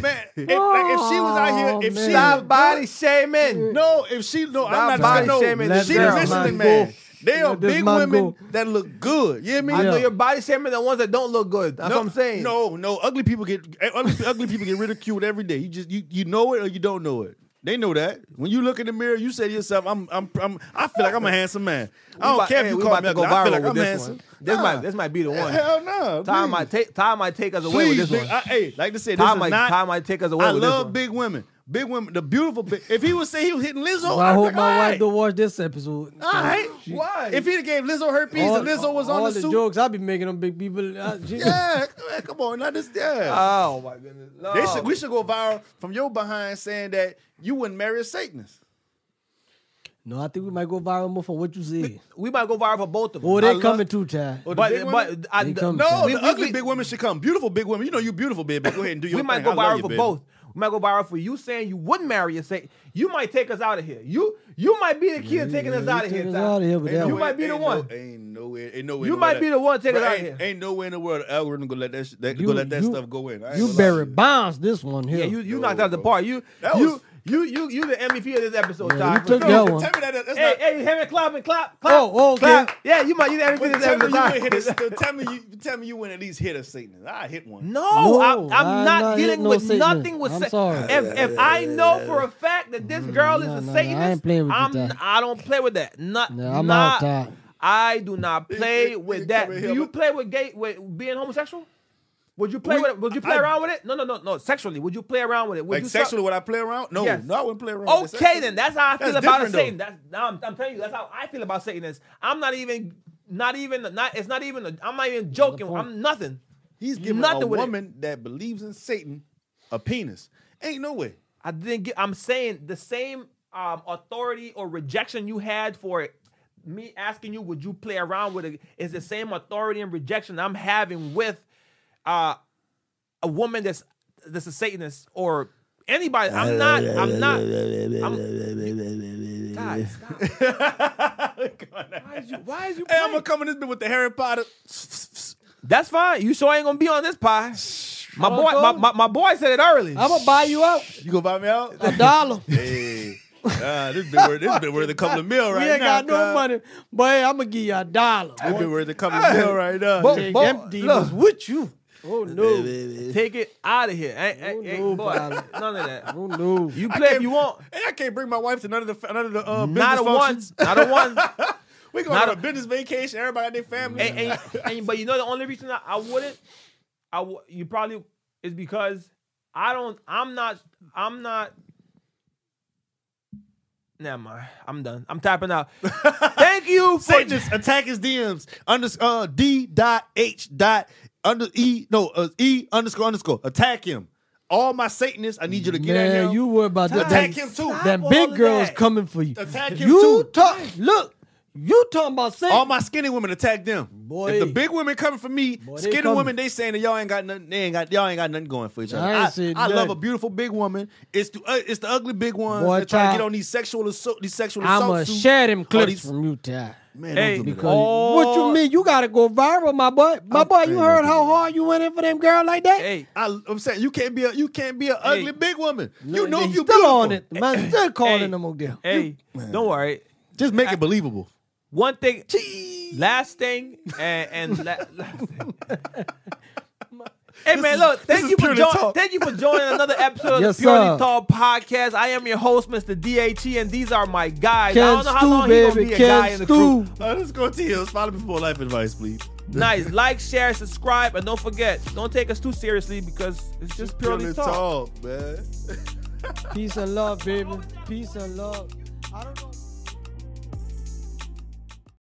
man. If, like if she was out here, if Oh, she Stop was body shaming. no, if she no, Stop I'm not body no. shaming this She the Michelin man. man. Go. They are big women go. that look good. You hear me? I know Yeah. you're body shaming the ones that don't look good. That's no, what I'm saying. No, no, ugly people get eh, ugly, ugly people get ridiculed every day. You just you you know it or you don't know it. They know that. When you look in the mirror, you say to yourself, "I'm I'm, I'm I feel like I'm a [LAUGHS] handsome man. I don't about- care if you call me to go ugly. I feel viral like with I'm this handsome. one. This Nah. might this might be the one. Hell no. Please. might take Ty might take us away Please, with this big- one. I, hey, like I said, Ty this is might not. Ty might take us away I with this love big women. Big women, the beautiful. Big, if he would say he was hitting Lizzo, Well, I I'd hope like, my all wife right. don't watch this episode. All right. Why? If he gave Lizzo herpes all, and Lizzo was all on the, the suit, jokes I be making them big people. uh, [LAUGHS] yeah, come on, not this. Yeah, Oh my goodness. No. They should, we should go viral from your behind saying that you wouldn't marry a Satanist. No, I think we might go viral more from what you said. we might go viral for both of them. Oh, I they love- coming too, Chad. Oh, but big but? I, the- No, we- the we- ugly we- big women should come. Beautiful big women. You know you beautiful, baby. Go ahead and do your we thing. might go viral you, for baby. both. We might go viral for you saying you wouldn't marry a Satan. You might take us out of here. You you might be the kid taking us out of here. take us Ty. outta here, but Ain't that- You way- might be the ain't one. No, ain't no way. Ain't no way. You in the might world be the one taking us out of here. ain't no way in the world the algorithm gonna let that, sh- that You- gonna let that you- stuff go in. You gonna bury to you. bounds this one here. Yeah, you you No, knocked out the bro. park. You That you was- You you you the MVP of this episode, Yeah, Ty. you took sure. that one. Tell me that that's Hey, not. hey, him clap and clap, clap. Oh, oh, okay. clap. Yeah, you might you the MVP of this tell me, episode. you hit a, [LAUGHS] tell me you tell me you wouldn't at least hit a Satanist. I hit one. No, No, I, I'm I'm not not dealing no with Satan. nothing with I'm Satan. sorry. If if I know for a fact that this mm, girl is a no, no, I Satanist, ain't playing with I'm Ty. I don't play with that. Not Yeah, I'm not, out, Ty. I do not play with that. Do you play with gay with being homosexual? Would you play We- with it? Would you play I- around with it? No, no, no, no. Sexually, would you play around with it? Would Like you sexually, would I play around? No, Yes. no, I wouldn't play around. with Okay, then that's how I feel That's about a Satan. though. That's now I'm, I'm telling you, that's how I feel about Satanists. I'm not even, not even, not. It's not even. A, I'm not even joking. I'm nothing. He's giving Nothing a with woman that believes in Satan a penis. Ain't no way. I didn't get. I'm saying the same um, authority or rejection you had for it, me asking you, would you play around with it? Is the same authority and rejection I'm having with uh, a woman that's that's a Satanist or anybody. I'm [LAUGHS] not. I'm not. I'm, guys, stop. Why is you? Why is you? Hey, I'm gonna come in this bit with the Harry Potter. That's fine. You sure ain't gonna be on this pie. My don't boy, my, my, my boy said it early. I'm gonna buy you out You gonna buy me out? a dollar. [LAUGHS] hey, uh, this bit worth this bit worth a couple of mil right now. we ain't now. got no cuz. money, boy. I'm gonna give you a dollar. This boy. bit worth a couple of mil right now. But- Take Boy, them demons with you. Oh no, Take it out of here. Ain't, ain't, Oh, ain't- no, boy, none of that. oh no. You play if you want. Hey, I can't bring my wife to none of the none of the uh, business Not a one. [LAUGHS] Not a one. We going not on a a- business vacation. Everybody got their family. and, and, and- but you know the only reason I, I wouldn't, I w- you probably is because I don't. I'm not. I'm not. Never mind. I'm done. I'm tapping out. [LAUGHS] Thank you for. Satanist attack his DMs. Under uh D dot H dot under E no uh, E underscore underscore attack him. All my Satanists, I need you to get at Man, him. you worry about that. attack him too. Them all big of girls that. coming for you. Attack him you too. talk. Look, you talking about Satan? All my skinny women attack them. Boy. if the big women coming for me, Boy, they skinny coming. women they saying that y'all ain't got nothing. They ain't got y'all ain't got nothing going for each other. I ain't I, said I love nothing. a beautiful big woman. It's the uh, it's the ugly big ones Boy, that try to child. get on these sexual assault these sexual I'ma suits. share them clips these- from you, Ty. Man, Hey, don't do me Because. Oh. what you mean? You gotta go viral, my boy. My I'm- boy, you man, heard how hard you went in for them girl like that? Hey, I, I'm saying you can't be a you can't be an ugly big woman. You know if you still beautiful. on it. Man, still calling Hey. them over there. hey, don't worry. Just make it believable. One thing, last thing, and, and la- [LAUGHS] last thing. Hey man, look! Thank you for purely joining. Thank you for joining another [LAUGHS] episode Yes, of the Purely sir. Talk podcast. I am your host, Mr. DHE, and these are my guys. I don't know how Stu, long he's gonna baby. be a guy Ken in the crew. Stu. Uh, let's go to Hills. Follow me for life advice, please. Nice. [LAUGHS] Like, share, subscribe, and don't forget, don't take us too seriously because it's just purely, talk. man. [LAUGHS] Peace and love, baby. Peace and love. I don't know.